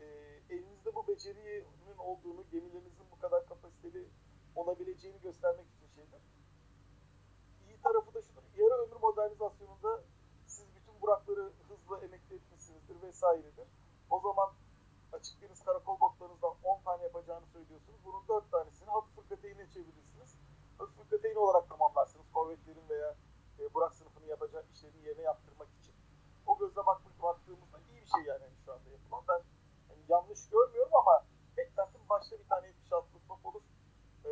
S3: e, elinizde bu becerinin olduğunu, gemilerinizin bu kadar kapasiteli olabileceğini göstermek için şeydir. İyi tarafı da şudur, yarı ömür modernizasyonunda siz bütün burakları hızlı emekli etmişsinizdir vesairedir. O zaman açık deniz karakol botlarınızdan 10 tane yapacağını söylüyorsunuz. Bunun 4 tanesini hafif fırkateyine çevirirsiniz. Hafif fırkateyni olarak tamamlarsınız. Korvetlerin veya e, Burak sınıfının yapacağı işlerini yerine yaptırmak için. O gözle baktık, baktığımızda iyi bir şey yani şu anda yapılan. Ben yani yanlış görmüyorum ama beklentim başta bir tane 76'lık top olur e,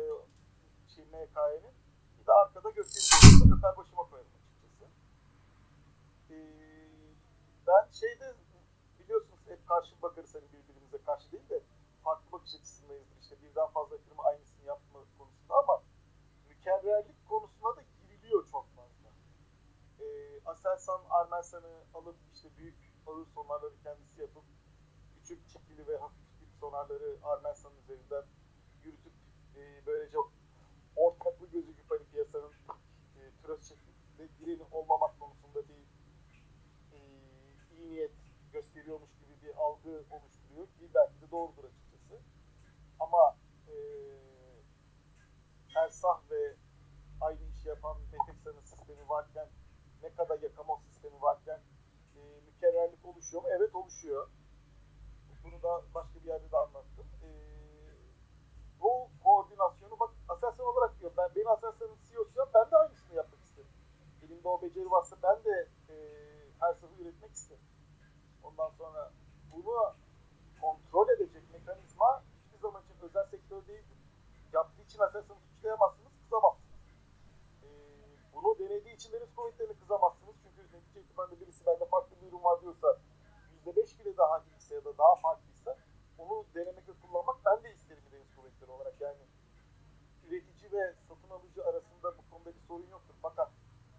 S3: şey MK'nin. Bir de arkada gökdeniz öper başıma koyarım açıkçası. E, ben şeyde biliyorsunuz hep karşı bakarız hani birbirimize karşı değil de farklı bakış açısındayızdır. İşte birden fazla firma aynısını yapma konusunda ama mükerrerlik konusuna da giriliyor çok fazla. E, Aselsan Armelsan'ı alıp işte büyük ağır sonarları kendisi yapıp küçük çekili ve hafif tip sonarları Armelsan'ın üzerinden yürütüp e, böylece ortaklı gözüküp hani piyasanın e, tröst şeklinde direni olmamak konusunda bir e, iyi niyet gösteriyormuş gibi bir algı oluşturuyor ki belki de doğrudur açıkçası. Ama e, Ersah ve aynı işi yapan Peteksa'nın sistemi varken ne kadar Yakamos sistemi varken e, mükerrerlik oluşuyor mu? Evet oluşuyor. Bunu da başka bir yerde de anlattım. E, bu koordinasyonu bak Aselsan olarak diyor. Ben, beni Aselsan'ın CEO'su ben de aynısını yapmak isterim. Elimde o beceri varsa ben de e, safı üretmek isterim. Ondan sonra bunu kontrol edecek mekanizma hiçbir zaman için özel sektör değildir. Yaptığı için Aselsan'ı suçlayamazsınız, kızamazsınız. E, bunu denediği için deniz kuvvetlerini kızamazsınız. Çünkü netice itibariyle birisi bende farklı bir ürün var diyorsa %5 bile daha iyiyse ya da daha farklıysa onu denemek ve kullanmak ben de isterim deniz kuvvetleri olarak. Yani üretici ve satın alıcı arasında bu konuda bir sorun yoktur. Fakat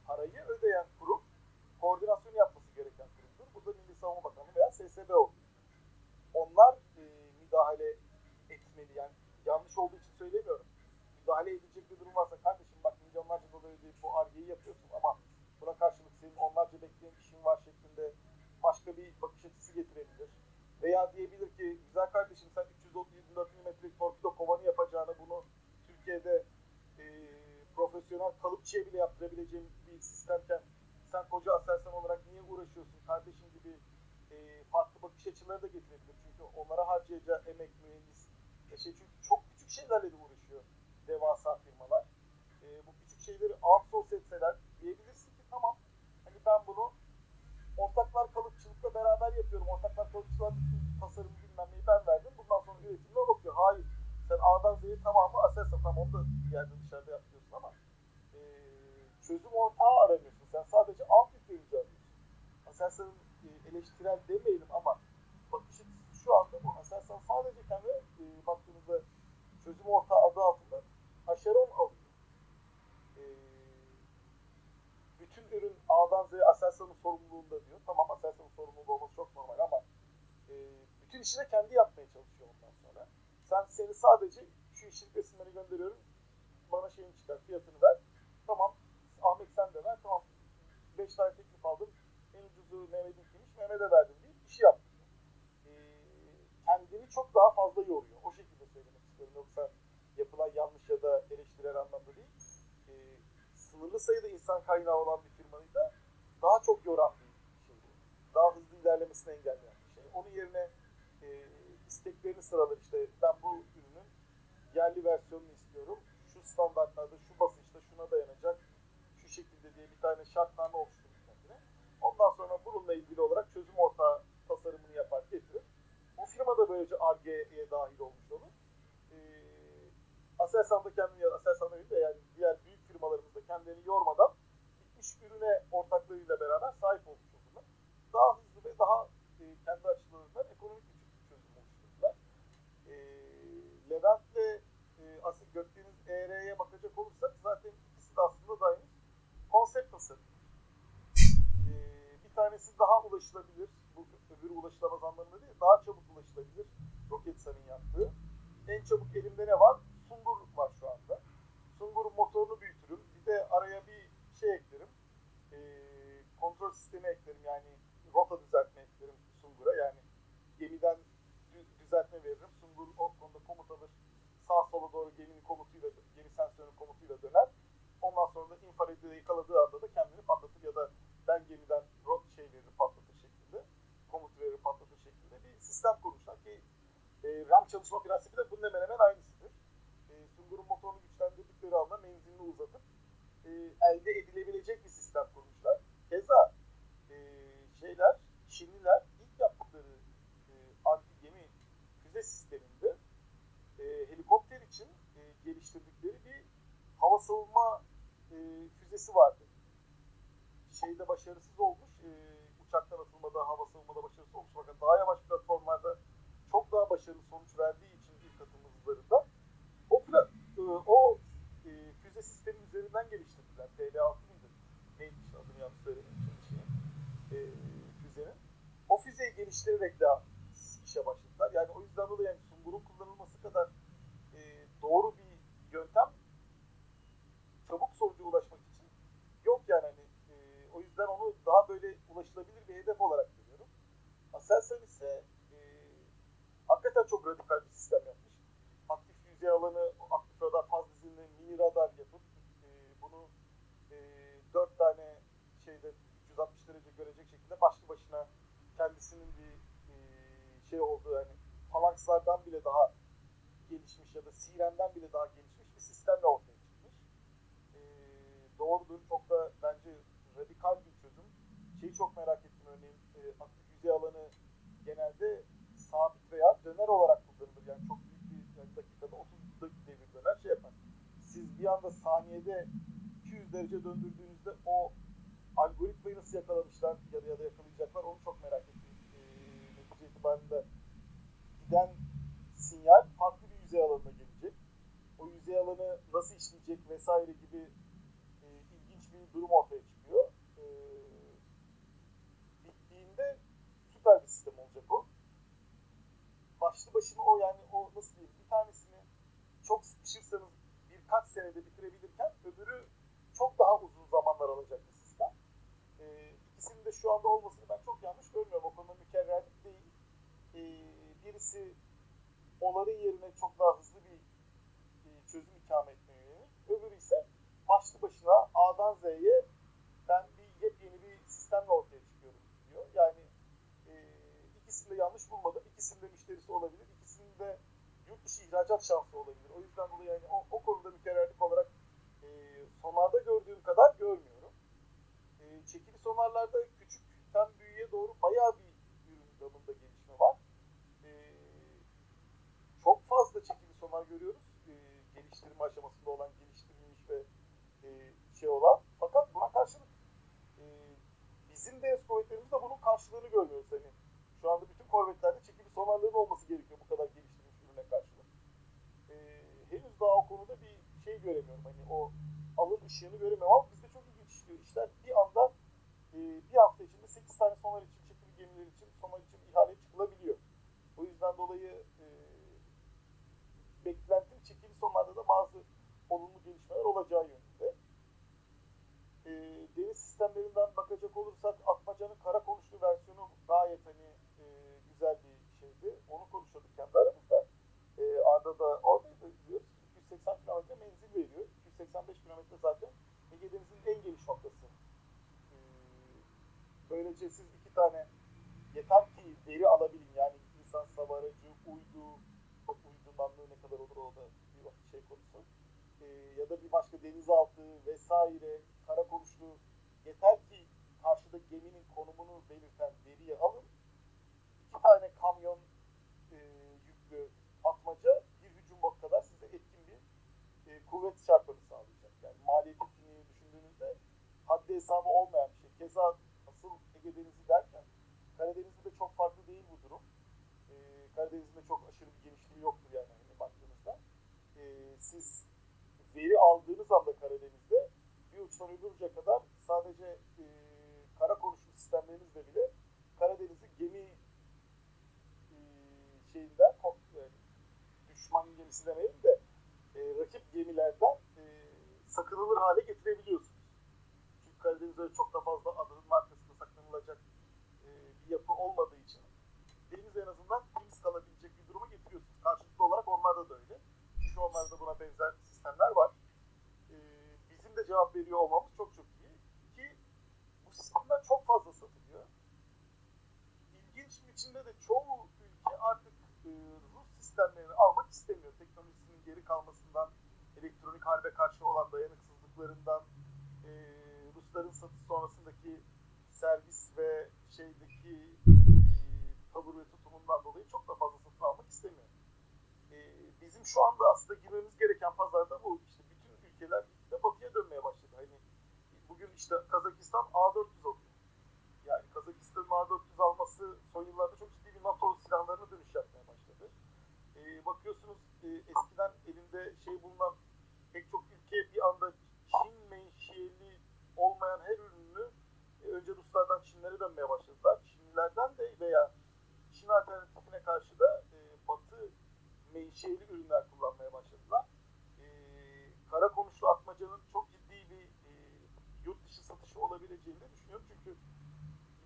S3: parayı ödeyen kurum koordinasyon yapması gereken kurumdur. Bu da Milli Savunma Bakanlığı veya SSB olur. Onlar e, müdahale etmeli. Yani yanlış olduğu için söylemiyorum. Müdahale edilecek bir durum varsa kardeşim bak milyonlarca dolar ödeyip bu argeyi yapıyorsun ama buna karşılık senin onlarca bekleyen işin var şeklinde başka bir bakış açısı getirebilir. Veya diyebilir ki güzel kardeşim sen 324 mm'lik torpido kovanı yapacağını bunu Türkiye'de e, profesyonel kalıpçıya bile yaptırabileceğin bir sistemken sen koca Aselsan olarak niye uğraşıyorsun kardeşim gibi e, farklı bakış açıları da getirebilir. Çünkü onlara harcayacağı emek, mühendis, e, şey çünkü çok küçük şeylerle de uğraşıyor devasa firmalar. E, bu küçük şeyleri outsource etseler diyebilirsin ki tamam hani ben bunu ortaklar kalıpçılıkla beraber yapıyorum. Ortaklar kalıpçılar bütün tasarım bilmem neyi ben verdim. Bundan sonra üretimine bakıyor. Hayır. Sen A'dan Z'yi tamamı Aselsan tamam onu da bir yerde dışarıda yapıyorsun ama e, çözüm ortağı aramıyorsun. Sen sadece alt yükleyici arıyorsun. Aselsan'ın e, eleştirel demeyelim ama bakış açısı şu anda bu. Aselsan sadece kendi e, baktığınızda çözüm ortağı adı altında Aşeron alıyor. E, bütün ürün A'dan Z'ye Aselsan'ın sorumluluğunda diyor. Tamam Aselsan'ın sorumluluğu olması çok normal ama e, bütün işi de kendi yapmaya çalışıyor ondan sonra. Sen seni sadece şu işin resimleri gönderiyorum. Bana şeyini çıkar, fiyatını ver. Tamam. Ahmet sen de ver. Tamam. 5 tane teklif aldım. En ucuzu Mehmet'in kimmiş. Mehmet'e verdim deyip işi yap. E, kendini çok daha fazla yoruyor. O şekilde söylemek istiyorum. Yoksa yapılan yanlış ya da eleştirel anlamda değil. E, sınırlı sayıda insan kaynağı olan bir firmayı da daha çok yoran bir şey. Daha hızlı ilerlemesini engelleyen bir şey. Onun yerine e, isteklerini sıralar işte ben bu yerli versiyonunu istiyorum. Şu standartlarda, şu basınçta şuna dayanacak. Şu şekilde diye bir tane şartname oluşturur kendine. Ondan sonra bununla ilgili olarak çözüm ortağı tasarımını yapar getirir. Bu firma da böylece ARGE'ye dahil olmuş olur. Ee, Aselsan'da kendini, Aselsan'da değil de yani diğer büyük firmalarımız da kendilerini yormadan bitmiş ürüne ortaklarıyla beraber sahip olmuş olurlar. Daha hızlı ve daha e, kendi açılarından ekonomik bir çözüm oluşturdular. E, Levent'le e, asıl Gökdeniz ER'ye bakacak olursak zaten ikisi de aslında dayanış konsept tasarım. Ee, bir tanesi daha ulaşılabilir. Bu öbürü ulaşılamaz anlamında değil. Daha çabuk ulaşılabilir. do they though? de Z'ye ben bir yepyeni bir sistemle ortaya çıkıyorum diyor. Yani e, ikisini de yanlış bulmadım. İkisinin de müşterisi olabilir. İkisinin de yurt dışı ihracat şansı olabilir. O yüzden dolayı yani o, o konuda mükerrerlik olarak e, sonlarda gördüğüm kadar görmüyorum. E, çekili sonarlarda küçükten büyüğe doğru bayağı bir ürün gamında gelişme var. E, çok fazla çekili sonar görüyoruz. E, geliştirme aşamasında olan, geliştirilmiş ve e, şey olan. Fakat buna karşılık e, bizim deniz kuvvetlerimizde bunun karşılığını görmüyoruz. Hani şu anda bütün korvetlerde çekili sonarların olması gerekiyor bu kadar geliştirilmiş ürüne karşılık. E, henüz daha o konuda bir şey göremiyorum. Hani o alın ışığını göremiyorum ama bizde çok ilginç işliyor. İşler bir anda e, bir hafta içinde 8 tane sonar için, çekili gemiler için, sonar için ihale çıkılabiliyor. O yüzden dolayı e, beklentim çekili sonlarda da bazı olumlu gelişmeler olacağı yönünde. E, deniz sistemlerinden bakacak olursak Atmaca'nın kara konuşlu versiyonu gayet hani e, güzel bir şeydi. Onu konuşuyorduk kendi aramızda. E, Arda da oradaydı diyoruz. 280 kilometre menzil veriyor. 285 kilometre zaten Ege Denizi'nin en geniş noktası. E, böylece siz iki tane yeter ki veri alabilin. Yani insan hava aracı, uydu, uydurmanlığı ne kadar olur o da bir şey konusu. E, ya da bir başka denizaltı vesaire, kara konuşlu yeter ki karşıda geminin konumunu belirten veriyi alın. İki tane kamyon e, yüklü atmaca bir hücum bot kadar size etkin bir e, kuvvet çarpanı sağlayacak. Yani maliyet etkinliğini düşündüğünüzde haddi hesabı olmayan bir şey. Keza asıl Ege Denizi derken Karadeniz'de de çok farklı değil bu durum. Ee, Karadeniz'in de çok aşırı bir genişliği yoktur yani hani baktığınızda. Ee, siz veri aldığınız anda Karadeniz'de bir uçtan öbür uca kadar sadece e, kara konuşlu sistemlerimizle bile Karadeniz'i gemi e, şeyinden e, düşman gemisi demeyelim de e, rakip gemilerden e, sakınılır hale getirebiliyorsunuz. Çünkü Karadeniz'de çok da fazla adının markasında saklanılacak e, bir yapı olmadığı için deniz en azından temiz kalabilecek bir duruma getiriyorsunuz. Karşılıklı olarak onlarda da öyle. Çünkü onlarda buna benzer sistemler var. E, bizim de veriyor olmamız çok çok iyi. Ki bu sistemler çok fazla satılıyor. İlginç biçimde de çoğu ülke artık e, Rus sistemlerini almak istemiyor. Teknolojisinin geri kalmasından, elektronik harbe karşı olan dayanıksızlıklarından, e, Rusların satış sonrasındaki servis ve şeydeki e, tavır ve tutumundan dolayı çok da fazla satın almak istemiyor. E, bizim şu anda aslında girmemiz gereken pazarda bu. İşte bütün ülkeler de batıya dönmeye başladı. Bugün işte Kazakistan A400 alıyor. Yani Kazakistan'ın A400 alması son yıllarda çok ciddi bir NATO silahlarına dönüş yapmaya başladı. E, bakıyorsunuz e, eskiden elinde şey bulunan pek çok ülke bir anda Çin menşeli olmayan her ürününü e, önce Ruslardan Çinlere dönmeye başladılar. Çinlilerden de veya Çin alternatifine karşı da e, Batı menşeli ürünler kullanmaya başladılar. E, kara konuşlu atmacanın çok ciddi bir e, yurt dışı satışı olabileceğini düşünüyorum. Çünkü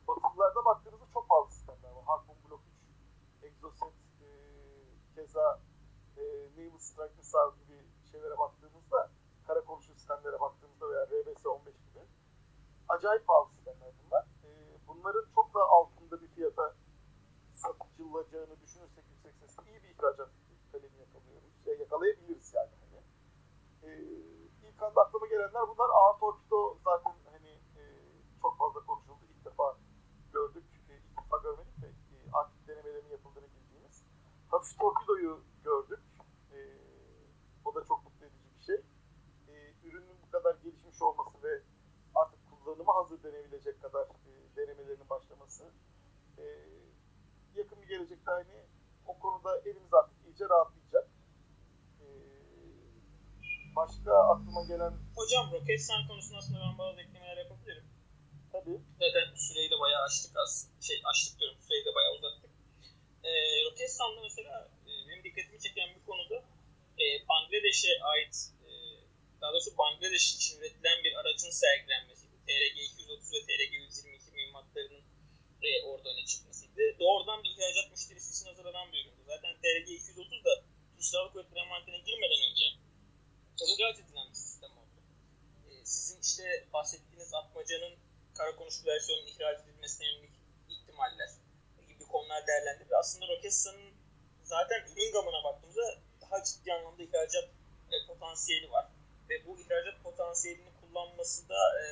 S3: Batılılarda baktığınızda çok pahalı sistemler var. Harpoon Block 3, Exocet, e, keza e, Naval Strike Missile gibi şeylere baktığımızda, kara konuşu sistemlere baktığımızda veya RBS-15 gibi acayip pahalı sistemler bunlar. E, bunların çok da altında bir fiyata satılacağını düşünürsek yüksek sesle iyi bir ihracat kalemi yakalıyoruz. Ya yakalayabiliriz yani. Hani. E, ilk anda aklıma gelenler bunlar. A torpido zaten hani e, çok fazla konuşuldu. İlk defa gördük. E, ilk defa görmedik de e, aktif denemelerin yapıldığını bildiğimiz. Torpidoyu gördük. E, o da çok mutlu edici bir şey. E, ürünün bu kadar gelişmiş olması ve artık kullanıma hazır denebilecek kadar e, denemelerinin başlaması e, yakın bir gelecekte hani o konuda elimiz artık iyice rahatlayacak. E, başka aklıma gelen
S1: Hocam Roketsan konusunda aslında ben bazı eklemeler yapabilirim.
S3: tabii
S1: Zaten süreyi de bayağı açtık aslında. Şey açtık diyorum süreyi de bayağı uzattık. Ee, Roketsan'da mesela e, benim dikkatimi çeken bir konuda e, Bangladeş'e ait e, daha doğrusu Bangladeş için üretilen bir aracın sergilenmesiydi. TRG-230 ve TRG-122 mühimmatlarının e, orada öne çıkmasıydı. Doğrudan bir ihracat müşterisi için hazırlanan bir üründü. Zaten TRG-230 da Türk Silahlı Kuvvetleri envanterine girmeden önce ihracat edilen bir sistem oldu. E, sizin işte bahsettiğiniz atmacanın kara konuşlu versiyonun ihraç edilmesine yönelik ihtimaller gibi konular değerlendirildi. Aslında Roketsan'ın zaten ürün gamına baktığımızda daha ciddi anlamda ihracat e, potansiyeli var. Ve bu ihracat potansiyelini kullanması da e,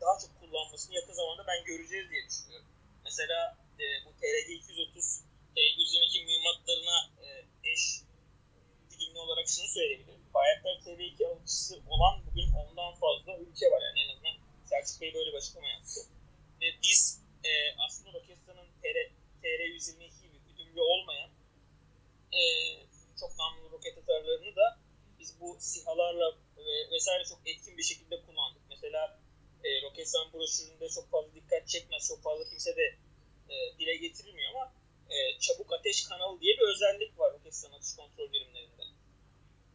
S1: daha çok kullanmasını yakın zamanda ben göreceğiz diye düşünüyorum. Mesela e, bu TRG-230, TRG-122 mühimmatlarına e, eş güdümlü olarak şunu söyleyebilirim. Bayraktar TR2 alıcısı olan bugün ondan fazla ülke var yani en azından Selçuk Bey böyle bir açıklama yaptı. Ve biz e, aslında Roketsan'ın TR, TR122 gibi güdümlü olmayan e, çok namlu roket atarlarını da biz bu SİHA'larla ve vesaire çok etkin bir şekilde kullandık. Mesela e, Roketsan broşüründe çok fazla dikkat çekmez, çok fazla kimse de e, dile getirilmiyor ama e, çabuk ateş kanalı diye bir özellik var Roketsan atış kontrol birimlerinde.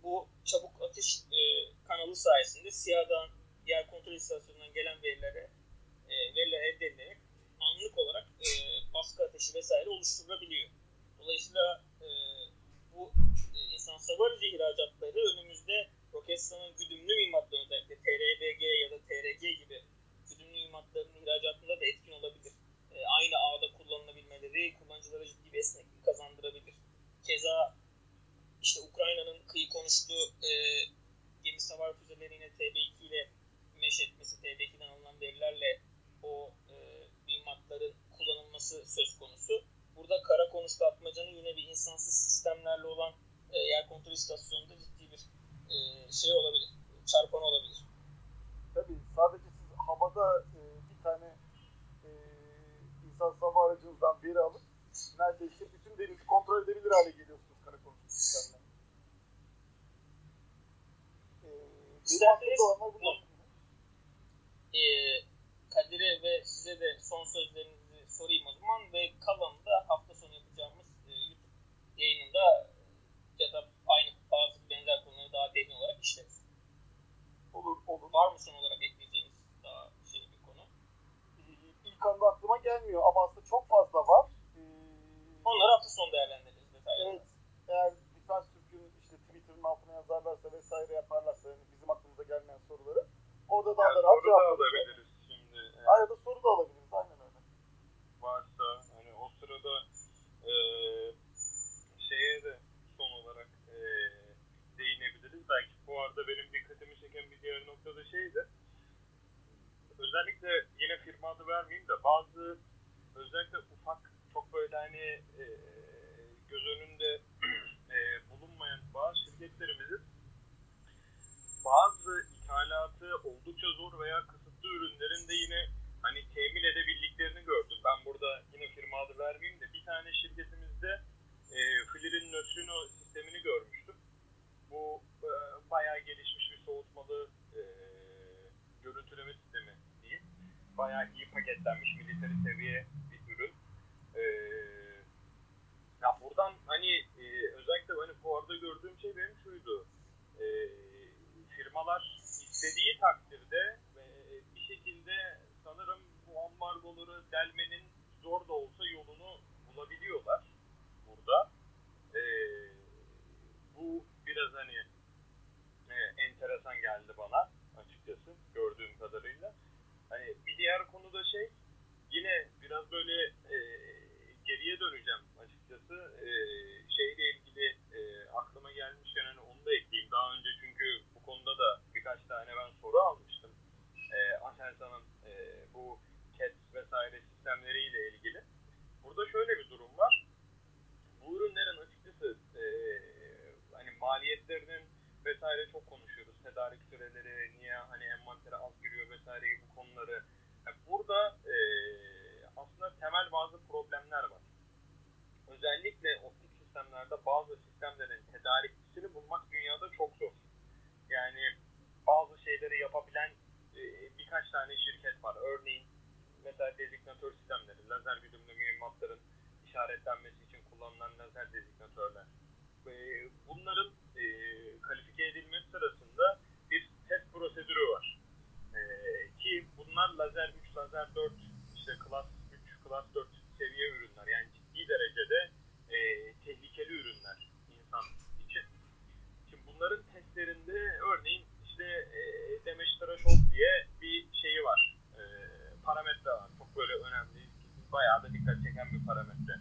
S1: Bu çabuk atış e, kanalı sayesinde SİHA'dan, diğer kontrol istasyonundan gelen verilere e, veriler elde edilerek anlık olarak e, baskı ateşi vesaire oluşturulabiliyor. Dolayısıyla e, bu e, insan savarıcı ihracatları önümüzde Roketsan'ın güdümlü mühimmatları özellikle TRBG ya da TRG gibi güdümlü mühimmatlarının ihracatında da etkin olabilir. E, aynı ağda kullanılabilmeleri kullanıcılara ciddi bir esneklik kazandırabilir. Keza işte Ukrayna'nın kıyı konuştu e, gemi savar füzeleri yine TB2 ile mesh etmesi, TB2'den alınan verilerle o e, mühimmatların kullanılması söz konusu. Burada kara konuşlu atmacanın yine bir insansız sistemlerle olan e, yer kontrol istasyonunda ciddi bir e, şey olabilir, çarpan olabilir.
S3: Tabii sadece siz havada e, bir tane e, insan sava aracınızdan veri alıp neredeyse bütün denizi kontrol edebilir hale geliyorsunuz kara konuşu sistemle. E, benim
S1: İsterseniz
S3: aklımda olanlar bunlar.
S1: sözlerinizi sorayım o zaman ve kalanı da hafta sonu yapacağımız e, YouTube yayınında ya da aynı bazı benzer konuları daha derin olarak işleriz.
S3: Olur, olur.
S1: Var mı son olarak ekleyeceğiniz daha şey bir konu?
S3: Ee, İlk anda aklıma gelmiyor ama aslında çok fazla var. Ee,
S1: Onları hafta sonu değerlendiririz detaylı.
S3: Evet, eğer Defense Türk'ün işte Twitter'ın altına yazarlarsa vesaire yaparlarsa yani bizim aklımıza gelmeyen soruları orada daha
S2: Yani
S3: da rahat
S2: soru da
S3: cevaplarız.
S2: alabiliriz şimdi. eğer
S3: Hayır da soru da alabiliriz aynen öyle.
S2: varsa hani o sırada eee şeye de son olarak eee değinebiliriz. Belki bu arada benim dikkatimi çeken bir diğer nokta da şeydi. Özellikle yine firma adı vermeyeyim de bazı özellikle ufak çok böyle hani eee göz önünde eee bulunmayan bazı şirketlerimizin bazı ithalatı oldukça zor veya kısıtlı ürünlerin de yine hani temin edebildiklerini gördüm. Ben burada yine firma adı vermeyeyim de bir tane şirketimizde e, Flir'in nötrino sistemini görmüştüm. Bu e, bayağı gelişmiş bir soğutmalı e, görüntüleme sistemi diyeyim. Bayağı iyi paketlenmiş military seviye bir ürün. E, ya buradan hani e, özellikle hani fuarda gördüğüm şey benim şuydu. E, firmalar istediği takdirde e, bir şekilde sanırım bu ambargoları delmenin zor da olsa yolunu bulabiliyorlar burada. E, bu biraz hani e, enteresan geldi bana açıkçası gördüğüm kadarıyla. Hani bir diğer konu da şey yine biraz böyle e, geriye döneceğim açıkçası. E, şeyle ilgili e, aklıma gelmişken hani onu da ekleyeyim. Daha önce çünkü bu konuda da birkaç tane ben soru almıştım. E, Aselsan'ın e, bu CAT vesaire sistemleriyle ilgili. Burada şöyle bir durum var. Bu ürünlerin açıkçası e, hani maliyetlerinin vesaire çok konuşuyoruz. Tedarik süreleri, niye hani envantere az giriyor vesaire gibi konuları. Yani burada e, aslında temel bazı problemler var. Özellikle optik sistemlerde bazı sistemlerin tedarikçisini bulmak dünyada çok zor. Yani bazı şeyleri yapabilen e, birkaç tane şirket var. Örneğin mesela dezignatör sistemleri, lazer güdümlü mühimmatların işaretlenmesi için kullanılan lazer dezignatörler. E, bunların e, kalifiye edilmesi sırasında bir test prosedürü var. E, ki bunlar lazer 3, lazer 4, işte class 3, class 4 seviye ürünler. Yani ciddi derecede e, tehlikeli ürünler insan için. Şimdi bunların testlerinde örneğin işte e, damage threshold diye bir şeyi var. Parametre var. Çok böyle önemli. Bayağı da dikkat çeken bir parametre.